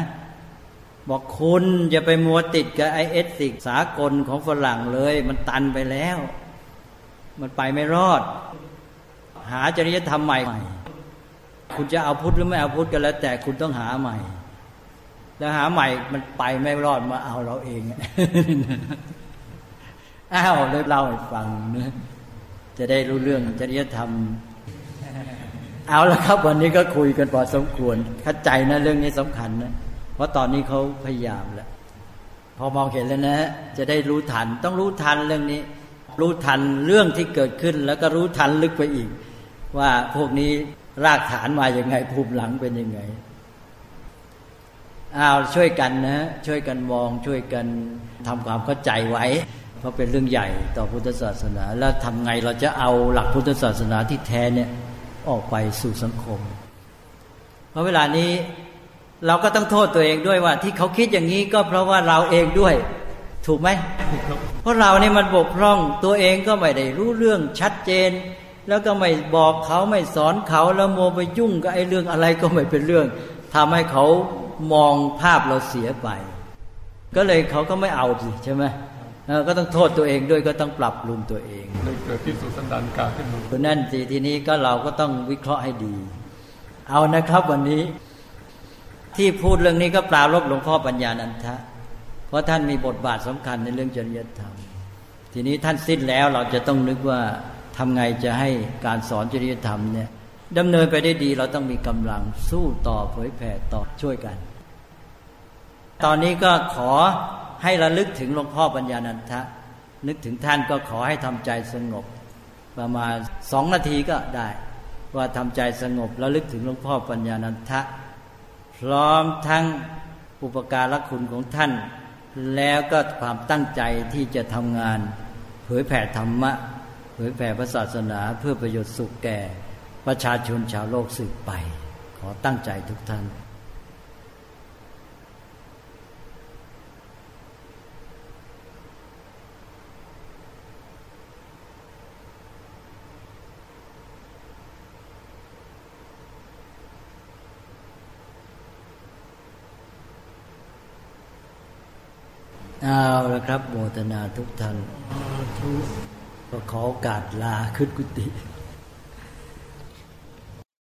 บอกคุณอย่าไปมัวติดกับไอเอสติกสากลของฝรั่งเลย มันตันไปแล้ว มันไปไม่รอด หาจริยธรรมใหม่ คุณจะเอาพุทธหรือไม่เอาพุทธก็แล้ว แต่คุณต้องหาใหม่ แล้วหาใหม่มันไปไม่รอดมาเอาเราเองอ้าวเลยเล่าให้ฟังนะจะได้รู้เรื่องจริยธรรม เอาละครับ วันนี้ก็คุยกันพอสมควรเข้าใจนะเรื่องนี้สำคัญนะเพราะตอนนี้เขาพยายามแล้วพอมองเห็นแล้วนะ จะได้รู้ทัน ต้องรู้ทันเรื่องนี้ รู้ทันเรื่องที่เกิดขึ้น แล้วก็รู้ทันลึกไปอีก ว่าพวกนี้รากฐานมาอย่างไง ภูมิหลังเป็นยังไงอ้าวช่วยกันนะช่วยกันมองช่วยกันทำความเข้าใจไว้ เพราะเป็นเรื่องใหญ่ต่อพุทธศาสนา แล้วทำไงเราจะเอาหลักพุทธศาสนาที่แท้เนี่ยออกไปสู่สังคม เพราะเวลานี้เราก็ต้องโทษตัวเองด้วยว่า ที่เขาคิดอย่างนี้ก็เพราะว่าเราเองด้วย ถูกไหมเพราะเรานี่มันบกพร่องตัวเองก็ไม่ได้รู้เรื่องชัดเจน แล้วก็ไม่บอกเขาไม่สอนเขาแล้วมัวไปยุ่งกับไอ้เรื่องอะไรก็ไม่เป็นเรื่องทำให้เขามองภาพเราเสียไป ก็เลยเขาก็ไม่เอาสิใช่ไหมก็ต้องโทษตัวเองด้วยก็ต้องปรับปรุงตัวเองเลยเกิดที่สุสันดานกาขึ้นมาเพราะนั่นสิทีนี้ก็เราก็ต้องวิเคราะห์ให้ดี เอานะครับวันนี้ ที่พูดเรื่องนี้ก็ปลาลบหลวงพ่อปัญญานันทะ เพราะท่านมีบทบาทสำคัญในเรื่องจริยธรรม ทีนี้ท่านสิ้นแล้วเราจะต้องนึกว่าทำไงจะให้การสอนจริยธรรมเนี่ยดำเนินไปได้ดีเราต้องมีกำลังสู้ต่อเผยแผ่ต่อช่วยกัน ตอนนี้ก็ขอให้ระลึกถึงหลวงพ่อปัญญานันทะ นึกถึงท่านก็ขอให้ทำใจสงบ ประมาณสองนาทีก็ได้ ว่าทำใจสงบแล้วลึกถึงหลวงพ่อปัญญานันทะ พร้อมทั้งอุปการะคุณของท่าน แล้วก็ความตั้งใจที่จะทำงาน เผยแผ่ธรรมะ เผยแผ่พระศาสนาเพื่อประโยชน์สุขแก่ ประชาชนชาวโลกสืบไป ขอตั้งใจทุกท่าน เอาละครับ โมทนาทุกท่านก็ขอโอกาสลาขึ้นกุฏิ